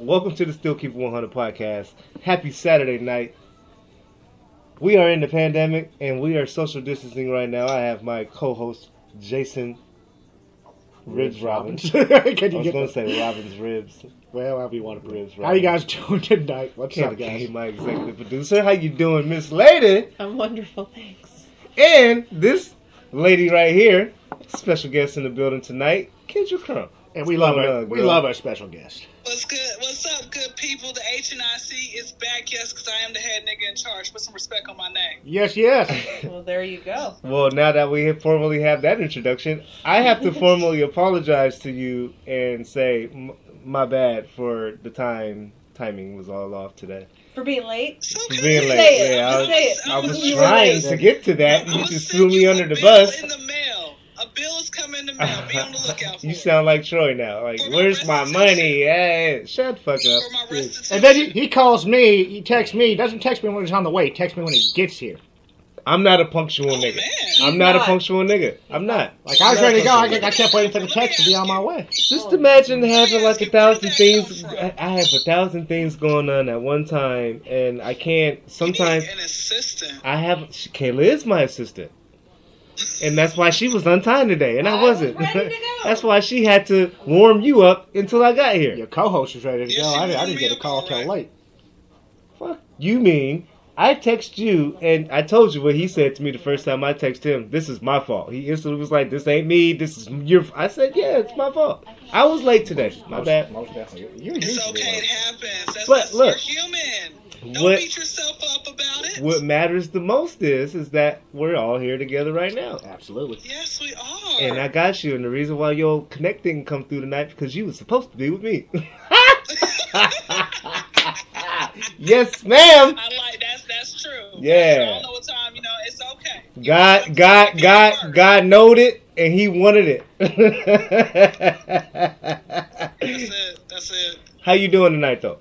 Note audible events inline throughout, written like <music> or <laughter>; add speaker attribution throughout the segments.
Speaker 1: welcome to the Still Keep 100 podcast. Happy Saturday night. We are in the pandemic and we are social distancing right now. I have my co-host Jason Ribbz Robbins. <laughs>
Speaker 2: Can
Speaker 1: I
Speaker 2: you
Speaker 1: was going to say Robbins Ribbz.
Speaker 2: Well, however you want to put
Speaker 1: Ribs
Speaker 2: it. How you guys <laughs> doing tonight? What's
Speaker 1: Can't
Speaker 2: up, guys?
Speaker 1: my executive producer. How you doing, Miss Lady?
Speaker 3: I'm wonderful, thanks.
Speaker 1: And this lady right here, special guest in the building tonight, Kendra Crump.
Speaker 2: And we love our
Speaker 1: going
Speaker 2: we
Speaker 1: uh,
Speaker 2: love our special guest.
Speaker 4: What's good? What's up, good people? The HNIC is back, yes, because I am the head nigga in charge. Put some respect on my name.
Speaker 2: Yes, yes. <laughs>
Speaker 3: Well, there you go.
Speaker 1: Well, now that we have formally have that introduction, I have to <laughs> formally apologize to you and say m- my bad for the time timing was all off today.
Speaker 3: For being late.
Speaker 4: It's
Speaker 1: For being late,
Speaker 3: Say it.
Speaker 1: yeah, I was,
Speaker 3: Say it.
Speaker 1: I was
Speaker 3: You were
Speaker 1: trying to get to that.
Speaker 4: I'ma
Speaker 1: You just threw me under the bus.
Speaker 4: In the mail. A bill is coming to the mail. Be on the lookout <laughs> for
Speaker 1: You
Speaker 4: it.
Speaker 1: sound like Troy now. Like,
Speaker 4: For
Speaker 1: where's my
Speaker 4: restitution.
Speaker 1: money? Hey, shut the fuck up.
Speaker 4: for my
Speaker 2: and then he, he calls me. He texts me. He doesn't text me when he's on the way. He texts me when he gets here.
Speaker 1: I'm not a punctual
Speaker 4: Oh,
Speaker 1: nigga.
Speaker 4: man.
Speaker 1: I'm not, a punctual nigga. I'm not.
Speaker 2: Like I was
Speaker 1: I'm
Speaker 2: ready to go. I. I kept waiting for the text to be on my way.
Speaker 1: Just oh, imagine having like a thousand
Speaker 4: Where did that
Speaker 1: things. I I have a thousand things going on at one time, and I can't.
Speaker 4: You need
Speaker 1: Sometimes
Speaker 4: an assistant.
Speaker 1: I have. Kayla is my assistant, and that's why she was on time today, and I,
Speaker 3: I was
Speaker 1: wasn't.
Speaker 3: ready to go. <laughs>
Speaker 1: that's why she had to warm you up until I got here.
Speaker 2: Your co-host was ready to
Speaker 4: Yes,
Speaker 2: go. I, didn't- I didn't get a call
Speaker 4: all
Speaker 2: till
Speaker 4: right.
Speaker 2: late.
Speaker 1: Fuck you mean? I text you, and I told you what he said to me the first time I texted him. This is my fault. He instantly was like, "This ain't me. This is your." I said, "Yeah, it's my fault. I was late today. My bad."
Speaker 2: Most definitely. You're
Speaker 4: It's
Speaker 2: usually
Speaker 4: okay. It happens. That's,
Speaker 1: But look,
Speaker 4: you're human. Don't
Speaker 1: what-
Speaker 4: beat yourself up.
Speaker 1: What matters the most is is that we're all here together right now.
Speaker 2: Absolutely.
Speaker 4: Yes, we are.
Speaker 1: And I got you, and the reason why your connect didn't come through tonight because you was supposed to be with me. <laughs> yes, ma'am.
Speaker 4: I like that's that's true.
Speaker 1: Yeah.
Speaker 4: I don't know what time. You know, it's okay. You
Speaker 1: God,
Speaker 4: know,
Speaker 1: God,
Speaker 4: you
Speaker 1: God. God knowed it, and He wanted it.
Speaker 4: That's it. That's it. <laughs>
Speaker 1: How you doing tonight, though?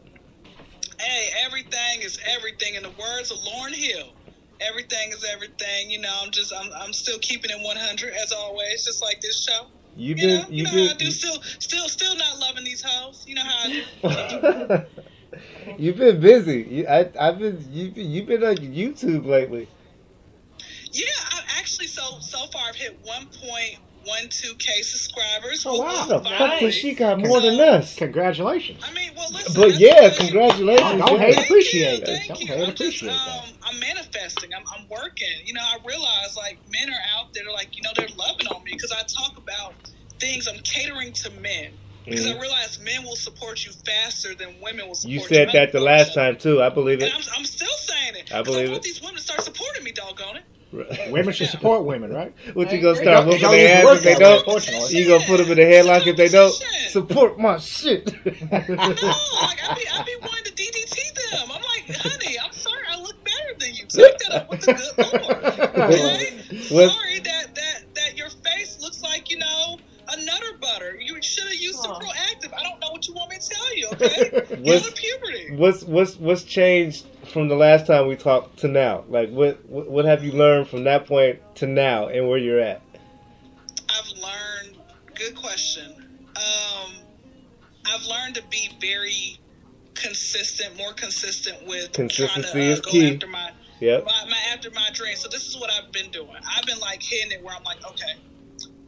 Speaker 4: Hey, everything is everything. In the words of Lauryn Hill, everything is everything. You know, I'm just, I'm, I'm still keeping it 100 as always, just like this show.
Speaker 1: You
Speaker 4: You know,
Speaker 1: been,
Speaker 4: you
Speaker 1: you
Speaker 4: know how I do. Still, still, still not loving these hoes. You know how I do. <laughs>
Speaker 1: you've been busy. You, I, I've been, you've been, you've been on YouTube lately.
Speaker 4: Yeah, I actually so so far I've hit 1.12k subscribers.
Speaker 2: Oh, wow.
Speaker 1: The fuck
Speaker 4: finally.
Speaker 1: does she got more than us?
Speaker 2: Congratulations.
Speaker 4: I mean, well, listen.
Speaker 1: But yeah, congratulations.
Speaker 2: Don't
Speaker 1: yeah.
Speaker 2: hate
Speaker 4: Thank
Speaker 2: appreciate
Speaker 4: you. Thank
Speaker 2: Don't
Speaker 4: you.
Speaker 2: hate
Speaker 4: I'm just,
Speaker 2: that.
Speaker 4: um, I'm manifesting. I'm, I'm working. You know, I realize like men are out there, like you know, they're loving on me because I talk about things. I'm catering to men because. I realize men will support you faster than women will support
Speaker 1: You
Speaker 4: you.
Speaker 1: said that the last time too. I believe it.
Speaker 4: I'm, I'm still saying it.
Speaker 1: I believe
Speaker 4: I want
Speaker 1: it.
Speaker 4: these women to start supporting me. Doggone it.
Speaker 2: Women should support women, right? <laughs>
Speaker 1: What
Speaker 3: I
Speaker 1: you gonna start
Speaker 2: It
Speaker 1: whooping
Speaker 2: don't
Speaker 1: their ass if they don't? You gonna put them in a headlock if they don't?
Speaker 4: Position. <laughs>
Speaker 1: Support my shit.
Speaker 4: No, <laughs> oh, like I be, I be wanting to DDT them. I'm like, honey, I'm sorry, I look better than you. Take that up with the good Lord. Okay? Sorry that that that your face looks like you know a nutter butter. You should have used some Proactiv. I don't know what you want me to tell you. <laughs> Okay? You're
Speaker 1: What's
Speaker 4: in puberty.
Speaker 1: what's what's what's changed from the last time we talked to now? Like what what, what have you learned from that point to now and where you're at?
Speaker 4: I've learned. Good question. Um, I've learned to be very consistent, more consistent with
Speaker 1: Consistency
Speaker 4: trying to, uh,
Speaker 1: is key.
Speaker 4: After my,
Speaker 1: Yep.
Speaker 4: my, my after my dream. So this is what I've been doing. I've been like hitting it where I'm like, okay,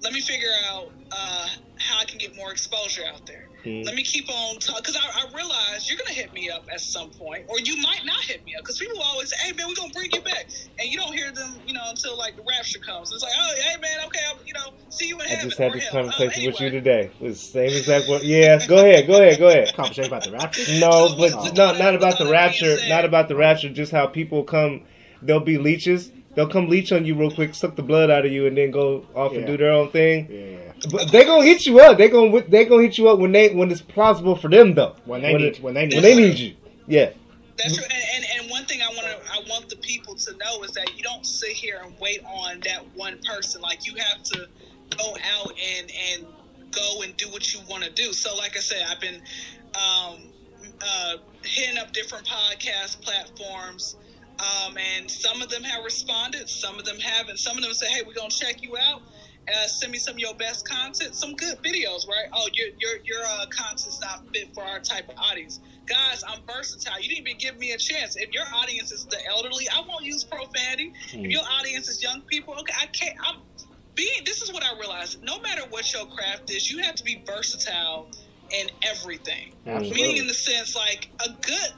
Speaker 4: let me figure out uh, how I can get more exposure out there.
Speaker 1: Mhm.
Speaker 4: Let me keep on talking because I, I realize you're gonna hit me up at some point, or you might not hit me up because people always say, "Hey man, we're gonna bring you back," and you don't hear them, you know, until like the rapture comes. It's like, "Oh, hey man, okay, I'll, you know, see you in
Speaker 1: I
Speaker 4: heaven."
Speaker 1: just had
Speaker 4: or
Speaker 1: this
Speaker 4: hell."
Speaker 1: conversation
Speaker 4: Uh,
Speaker 1: with you today. It was the same exact word. Yeah, go ahead, go ahead, go ahead. <laughs>
Speaker 2: Conversation about the rapture.
Speaker 1: No,
Speaker 4: So
Speaker 1: but
Speaker 4: what's
Speaker 1: no, not about the
Speaker 4: with all that
Speaker 1: rapture. Not about the rapture. Just how people come. They'll be leeches. They'll come leech on you real quick, suck the blood out of you, and then go off and do their own thing.
Speaker 2: Yeah.
Speaker 1: But they gonna hit you up. They gonna they gonna hit you up when they when it's plausible for them though.
Speaker 2: When they need
Speaker 1: it-
Speaker 2: when they need
Speaker 1: when they need you. Yeah.
Speaker 4: That's true. And, and, and one thing I want to I want the people to know is that you don't sit here and wait on that one person. Like you have to go out and and go and do what you want to do. So like I said, I've been um, uh, hitting up different podcast platforms. Um, and some of them have responded, some of them haven't. Some of them say, "Hey, we're gonna check you out," uh, send me some of your best content, some good videos, right? Oh, your your your uh, content's not fit for our type of audience. Guys, I'm versatile. You didn't even give me a chance. If your audience is the elderly, I won't use profanity.
Speaker 1: Hmm.
Speaker 4: If your audience is young people, okay, I can't. I'm being. This is what I realized. No matter what your craft is, you have to be versatile in everything.
Speaker 2: Absolutely.
Speaker 4: Meaning in the sense like a good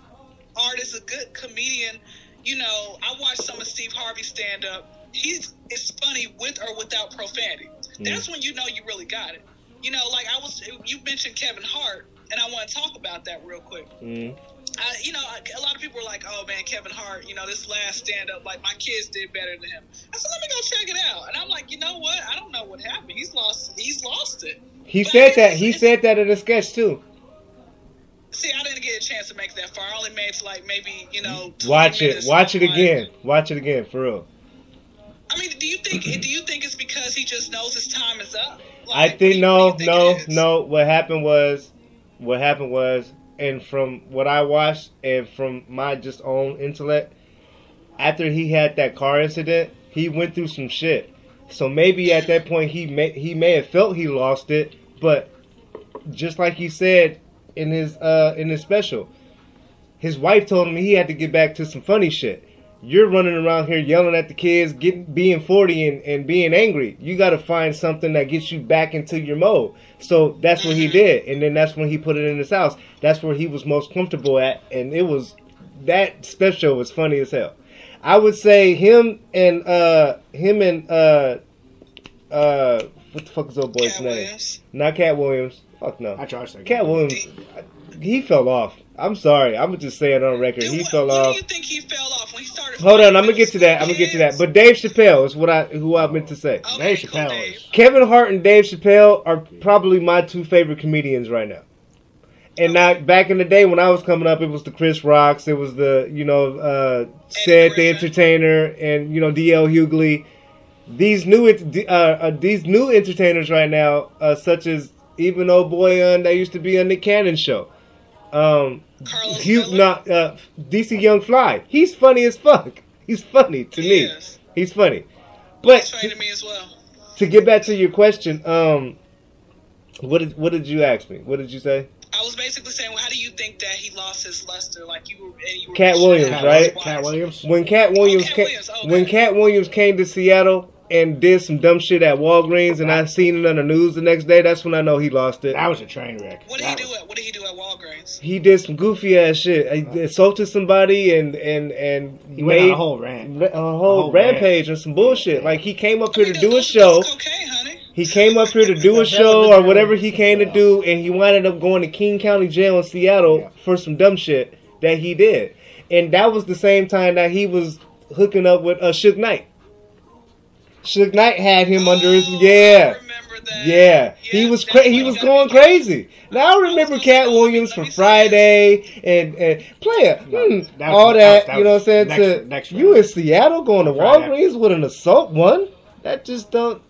Speaker 4: artist, a good comedian. You know, I watched some of Steve Harvey stand up. He's it's funny with or without profanity. That's when you know you really got it. You know, like I was, you mentioned Kevin Hart, and I want to talk about that real quick.
Speaker 1: Mm.
Speaker 4: I, you know, a lot of people are like, "Oh man, Kevin Hart, you know, this last stand up, like my kids did better than him." I said, "Let me go check it out," and I'm like, you know what? I don't know what happened. He's lost. He's lost it.
Speaker 1: He
Speaker 4: But
Speaker 1: said that. He said that in a sketch too.
Speaker 4: See, I didn't get a chance to make that far. I only made it to like maybe you know.
Speaker 1: Watch it. Watch it again. Watch it again for real.
Speaker 4: I mean, do you think? do you think it's because he just knows his time is up?
Speaker 1: I
Speaker 4: Like, do
Speaker 1: think no,
Speaker 4: what do you
Speaker 1: no,
Speaker 4: think is?
Speaker 1: no. What happened was, what happened was, and from what I watched and from my just own intellect, after he had that car incident, he went through some shit. So maybe at that point he may he may have felt he lost it, but just like he said in his uh in his special, his wife told him he had to get back to some funny shit. You're running around here yelling at the kids, getting being 40 and, and being angry. You got to find something that gets you back into your mode. So that's what he did, and then that's when he put it in his house. That's where he was most comfortable at, and it was that special was funny as hell. I would say him and uh him and uh uh what the fuck is old boy's
Speaker 4: Cat
Speaker 1: name?
Speaker 4: Williams.
Speaker 1: Not Katt Williams. Fuck no.
Speaker 2: I charged to say
Speaker 1: Katt Williams, he fell off. I'm sorry. I'm just saying on record,
Speaker 4: Dude,
Speaker 1: he
Speaker 4: what,
Speaker 1: fell
Speaker 4: what
Speaker 1: off.
Speaker 4: do you think he fell off when he started?
Speaker 1: Hold on, I'm gonna get to that. I'm gonna get to that. But Dave Chappelle is what I who I meant to say.
Speaker 4: Okay,
Speaker 2: Dave
Speaker 4: cool,
Speaker 2: Chappelle
Speaker 4: Dave.
Speaker 2: is-
Speaker 1: Kevin Hart and Dave Chappelle are probably my two favorite comedians right now. And now, back in the day when I was coming up, it was the Chris Rocks, it was the you know uh, Ced the Entertainer, and you know D.L. Hughley. These new uh, uh, these new entertainers right now, uh, such as even old boy on that used to be on the Cannon show, um,
Speaker 4: Carlos
Speaker 1: Hugh, not uh, DC Young Fly. He's funny as fuck. He's funny to
Speaker 4: He
Speaker 1: me.
Speaker 4: is.
Speaker 1: He's funny. But
Speaker 4: He's funny to me as well.
Speaker 1: to get back to your question, um, what did what did you ask me? What did you say?
Speaker 4: I was basically saying, well, how do you think that he lost his luster? Like you were, and you were Katt
Speaker 1: Williams, right?
Speaker 2: Katt Williams.
Speaker 1: When Katt Williams,
Speaker 4: Katt
Speaker 1: came,
Speaker 4: Williams, okay.
Speaker 1: when Katt Williams came to Seattle and did some dumb shit at Walgreens, and I seen it on the news the next day, that's when I know he lost it.
Speaker 2: That was a train wreck.
Speaker 4: What did he
Speaker 2: That
Speaker 4: do
Speaker 2: was-
Speaker 4: at What did he do at Walgreens?
Speaker 1: He did some goofy ass shit. He assaulted somebody and and and
Speaker 2: He went on
Speaker 1: made
Speaker 2: a whole rant.
Speaker 1: a whole,
Speaker 2: whole
Speaker 1: rampage and some bullshit. Like he came up here to do a show.
Speaker 4: that's cocaine, honey.
Speaker 1: He came up here to do a show or whatever he came to do, and he wound up going to King County Jail in Seattle
Speaker 2: Yeah.
Speaker 1: for some dumb shit that he did. And that was the same time that he was hooking up with uh, Suge Knight. Suge Knight had him under his
Speaker 4: Oh,
Speaker 1: yeah.
Speaker 4: I remember that.
Speaker 1: Yeah, he was cra- he was going crazy. Now I remember Katt Williams from Friday and, and player,
Speaker 2: No,
Speaker 1: hmm,
Speaker 2: that was-
Speaker 1: all
Speaker 2: that
Speaker 1: that,
Speaker 2: was- that
Speaker 1: you know what I'm saying?
Speaker 2: next-
Speaker 1: to
Speaker 2: next
Speaker 1: you
Speaker 2: round.
Speaker 1: in Seattle going to
Speaker 2: Friday.
Speaker 1: Walgreens with an assault one? That just don't.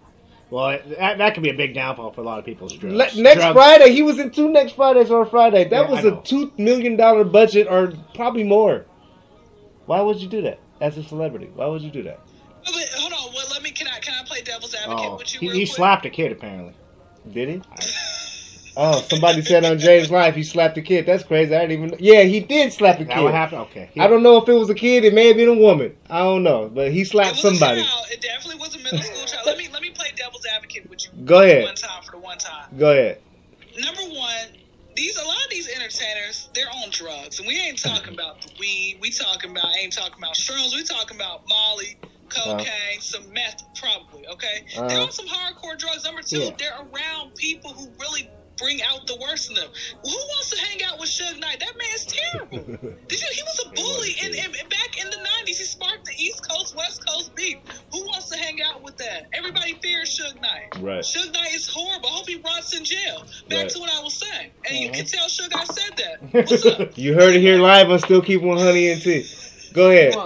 Speaker 2: Well, that, that could be a big downfall for a lot of people's drugs.
Speaker 1: Le- next
Speaker 2: Drugs-
Speaker 1: Friday, he was in two next Fridays or Friday. That
Speaker 2: Yeah,
Speaker 1: was a two million dollar budget or probably more. Why would you do that as a celebrity? Why would you do that?
Speaker 4: Can I? Can I play devil's advocate
Speaker 2: Oh,
Speaker 4: with you?
Speaker 2: he,
Speaker 4: real
Speaker 2: he
Speaker 4: quick?
Speaker 2: slapped a kid apparently.
Speaker 1: Did he? <laughs> Oh, somebody said on James Life he slapped a kid. That's crazy. I didn't even. Know. Yeah, he did slap a
Speaker 2: Is that
Speaker 1: kid.
Speaker 2: what happened? Okay. He-
Speaker 1: I don't know if it was a kid. It may have been a woman. I don't know, but he
Speaker 4: It
Speaker 1: slapped
Speaker 4: was
Speaker 1: somebody.
Speaker 4: A child. It definitely was a middle school child. Let me let me play devil's advocate with you. <laughs>
Speaker 1: Go ahead.
Speaker 4: One time for the one time.
Speaker 1: Go ahead.
Speaker 4: Number one, these a lot of these entertainers they're on drugs, and we ain't talking about the weed. We talking about ain't talking about shrooms. We talking about Molly, cocaine, some meth, probably. Okay, they're
Speaker 1: Uh-huh.
Speaker 4: on some hardcore drugs. Number two,
Speaker 2: Yeah.
Speaker 4: they're around people who really bring out the worst in them. Who wants to hang out with Suge Knight? That man's terrible. <laughs> Did you? He was a bully, and, and, and back in the '90s, he sparked the East Coast West Coast beef. Who wants to hang out with that? Everybody fears Suge Knight.
Speaker 1: Right.
Speaker 4: Suge Knight is horrible. I hope he rots in jail. Back
Speaker 1: Right.
Speaker 4: to what I was saying, and you
Speaker 2: Uh-huh.
Speaker 4: can tell Suge I said that. <laughs> What's up?
Speaker 1: You heard it here live on Still Keep One Honey and Tea. Go ahead. <laughs>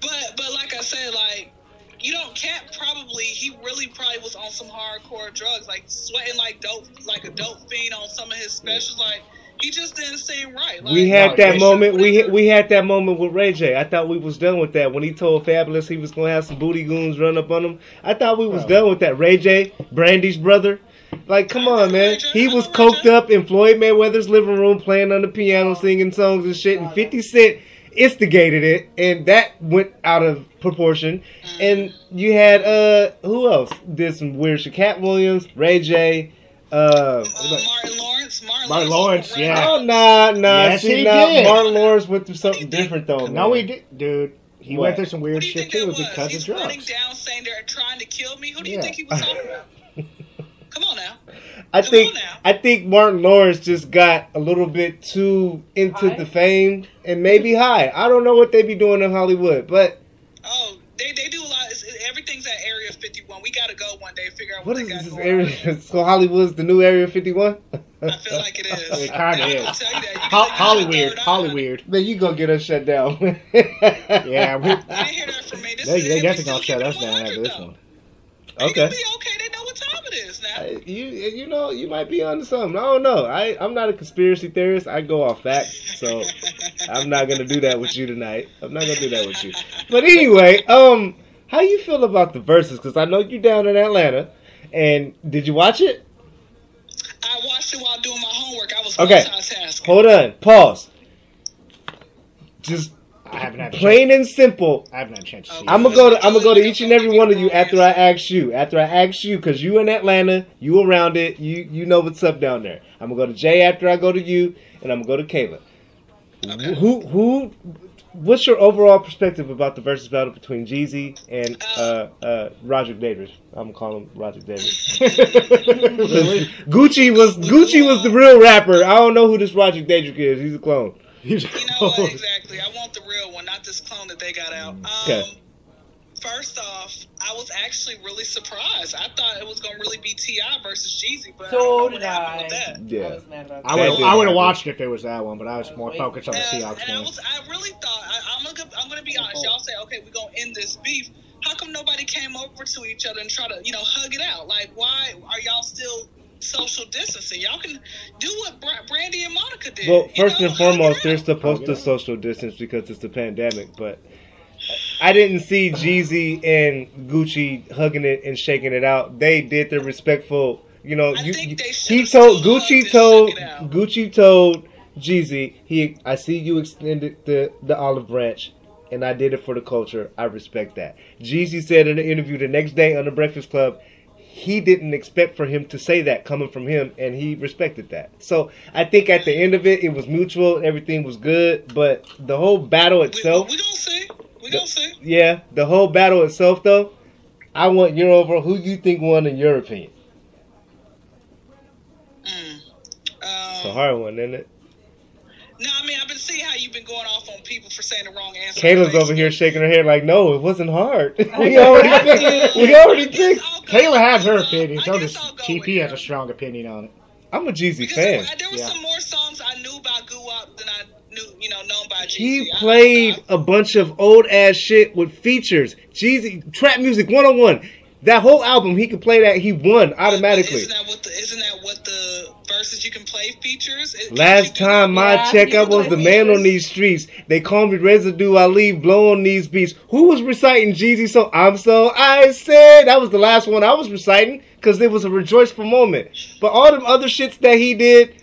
Speaker 4: But but like I said, like you don't Katt probably he really probably was on some hardcore drugs, like sweating like dope, like a dope fiend on some of his specials. Like He just didn't seem right. Like,
Speaker 1: We had that moment. We we had that moment with Ray J. I thought we was done with that when he told Fabolous he was gonna have some booty goons run up on him. I thought we was
Speaker 2: Bro.
Speaker 1: done with that. Ray J, Brandy's brother. Like, come on, man. He was coked up in Floyd Mayweather's living room playing on the piano, singing songs and shit. And Fifty Cent instigated it, and that went out of proportion. And you had uh, who else did some weird shit? Katt Williams, Ray J. Uh,
Speaker 4: Uh, Martin Lawrence. Martin,
Speaker 2: Martin
Speaker 4: Lawrence.
Speaker 2: Lawrence, yeah.
Speaker 1: Oh nah nah.
Speaker 2: Yes,
Speaker 1: See
Speaker 2: he
Speaker 1: now
Speaker 2: did.
Speaker 1: Martin Lawrence went through something different though.
Speaker 2: No,
Speaker 1: man.
Speaker 2: he did, dude. He
Speaker 1: What?
Speaker 2: went through some weird shit too
Speaker 4: was?
Speaker 2: because
Speaker 4: He's
Speaker 2: of
Speaker 4: running down saying they're trying to kill me. Who do you
Speaker 2: Yeah.
Speaker 4: think he was talking about? <laughs> Come on now.
Speaker 1: I
Speaker 4: Come
Speaker 1: think
Speaker 4: on now.
Speaker 1: I think Martin Lawrence just got a little bit too into
Speaker 3: High?
Speaker 1: the fame and maybe high. I don't know what they be doing in Hollywood, but
Speaker 4: they, they do a lot. It's, everything's at Area 51. We got to go one day figure out
Speaker 1: what
Speaker 4: what, they got
Speaker 1: this
Speaker 4: going on.
Speaker 1: area? <laughs> So Hollywood's the new Area 51.
Speaker 4: I feel like it is. <laughs>
Speaker 2: It kinda is.
Speaker 4: tell you that. You
Speaker 2: Ho-
Speaker 4: gotta- you
Speaker 2: Holly
Speaker 4: gotta
Speaker 2: weird,
Speaker 4: throw it
Speaker 2: Holly
Speaker 4: on.
Speaker 2: weird.
Speaker 1: Man, you gonna get us shut down. <laughs>
Speaker 2: Yeah, we,
Speaker 4: I didn't hear that from me. This
Speaker 2: they,
Speaker 4: is,
Speaker 2: they
Speaker 4: we
Speaker 2: definitely
Speaker 4: still
Speaker 2: gonna shut us
Speaker 4: it
Speaker 2: down after this one.
Speaker 1: Okay.
Speaker 4: be okay. They know what time it is now.
Speaker 1: I- you you know you might be onto something. I don't know. I I'm not a conspiracy theorist. I go off facts, so <laughs> I'm not gonna do that with you tonight. I'm not gonna do that with you. But anyway, um, how you feel about the verses? Because I know you're down in Atlanta, and did you watch it?
Speaker 4: I watched it while doing my homework. I was
Speaker 1: Okay. Hold on, pause. Just
Speaker 2: I haven't had
Speaker 1: plain
Speaker 2: chance.
Speaker 1: and simple.
Speaker 2: I haven't had a chance to see.
Speaker 1: I'm gonna go to I'm gonna go to each and every one of you after I ask you. After I ask you, because you in Atlanta, you around it, you you know what's up down there. I'm gonna go to Jay after I go to you, and I'm gonna go to Kayla.
Speaker 4: Okay.
Speaker 1: Who who? What's your overall perspective about the versus battle between Jeezy and uh, uh, Roger Davis? I'm gonna call him Roger Davis. <laughs> <laughs> Gucci was Gucci was the real rapper. I don't know who this Roger Davis is. He's a clone.
Speaker 2: He's
Speaker 4: You know what? Exactly. I want the real one, not this clone that they got out. Um,
Speaker 1: Okay.
Speaker 4: First off, I was actually really surprised. I thought it was gonna really be T.I. versus Jeezy, but I
Speaker 3: So
Speaker 4: don't know
Speaker 3: did
Speaker 4: what happened
Speaker 3: I.
Speaker 4: with that.
Speaker 1: Yeah.
Speaker 3: I was mad about
Speaker 2: I
Speaker 3: that.
Speaker 2: would I would have watched it if it was that one, but I was
Speaker 3: I was
Speaker 2: more
Speaker 3: waiting.
Speaker 2: focused on the
Speaker 4: And,
Speaker 2: Seahawks
Speaker 4: and I
Speaker 2: game.
Speaker 4: was, I really thought, I, I'm gonna, I'm gonna be honest. Y'all say, okay, we're gonna end this beef. How come nobody came over to each other and try to, you know, hug it out? Like, why are y'all still social distancing? Y'all can do what Bra- Brandy and Monica did.
Speaker 1: Well,
Speaker 4: you
Speaker 1: first
Speaker 4: know,
Speaker 1: and foremost, they're supposed to social distance because it's the pandemic. But I didn't see Jeezy and Gucci hugging it and shaking it out. They did the respectful. You know, you,
Speaker 4: think they
Speaker 1: he told Gucci told
Speaker 4: shook it out.
Speaker 1: Gucci told Jeezy he. I see you extended the the olive branch. And I did it for the culture. I respect that. Jeezy said in an interview the next day on the Breakfast Club, he didn't expect for him to say that coming from him, and he respected that. So I think at the end of it, it was mutual. Everything was good, but the whole battle itself,
Speaker 4: we gonna see. We gonna see.
Speaker 1: yeah, the whole battle itself, though. I want your overall. Who you think won in your opinion?
Speaker 4: Mm.
Speaker 1: It's a
Speaker 4: Um,
Speaker 1: hard one, isn't it?
Speaker 4: no, I mean I've been seeing how you've been going off on people for saying the wrong answer.
Speaker 1: Kayla's over here shaking her head like, no, it wasn't hard. <laughs> we already picked. We already
Speaker 4: I guess
Speaker 1: picked.
Speaker 4: I'll go
Speaker 2: Kayla has her
Speaker 4: with, uh,
Speaker 2: opinion.
Speaker 4: I
Speaker 2: So
Speaker 4: guess
Speaker 2: does TP has a strong opinion on it.
Speaker 1: I'm a Jeezy
Speaker 4: Because
Speaker 1: fan.
Speaker 4: there, there was
Speaker 2: Yeah.
Speaker 4: some more songs I knew about Guwap than I knew, you know, known by Jeezy.
Speaker 1: He played a bunch of old ass shit with features. Jeezy, trap music 101. That whole album, he could play that. He won automatically.
Speaker 4: Isn't that what the isn't that what the verses you can play features? It-
Speaker 1: Last time my
Speaker 3: Yeah,
Speaker 1: checked,
Speaker 3: you
Speaker 1: I was the man
Speaker 3: features.
Speaker 1: on these streets. They call me residue. I leave blow on these beats. Who was reciting Jeezy? So I'm so I said that was the last one I was reciting because it was a rejoiceful moment. But all them other shits that he did,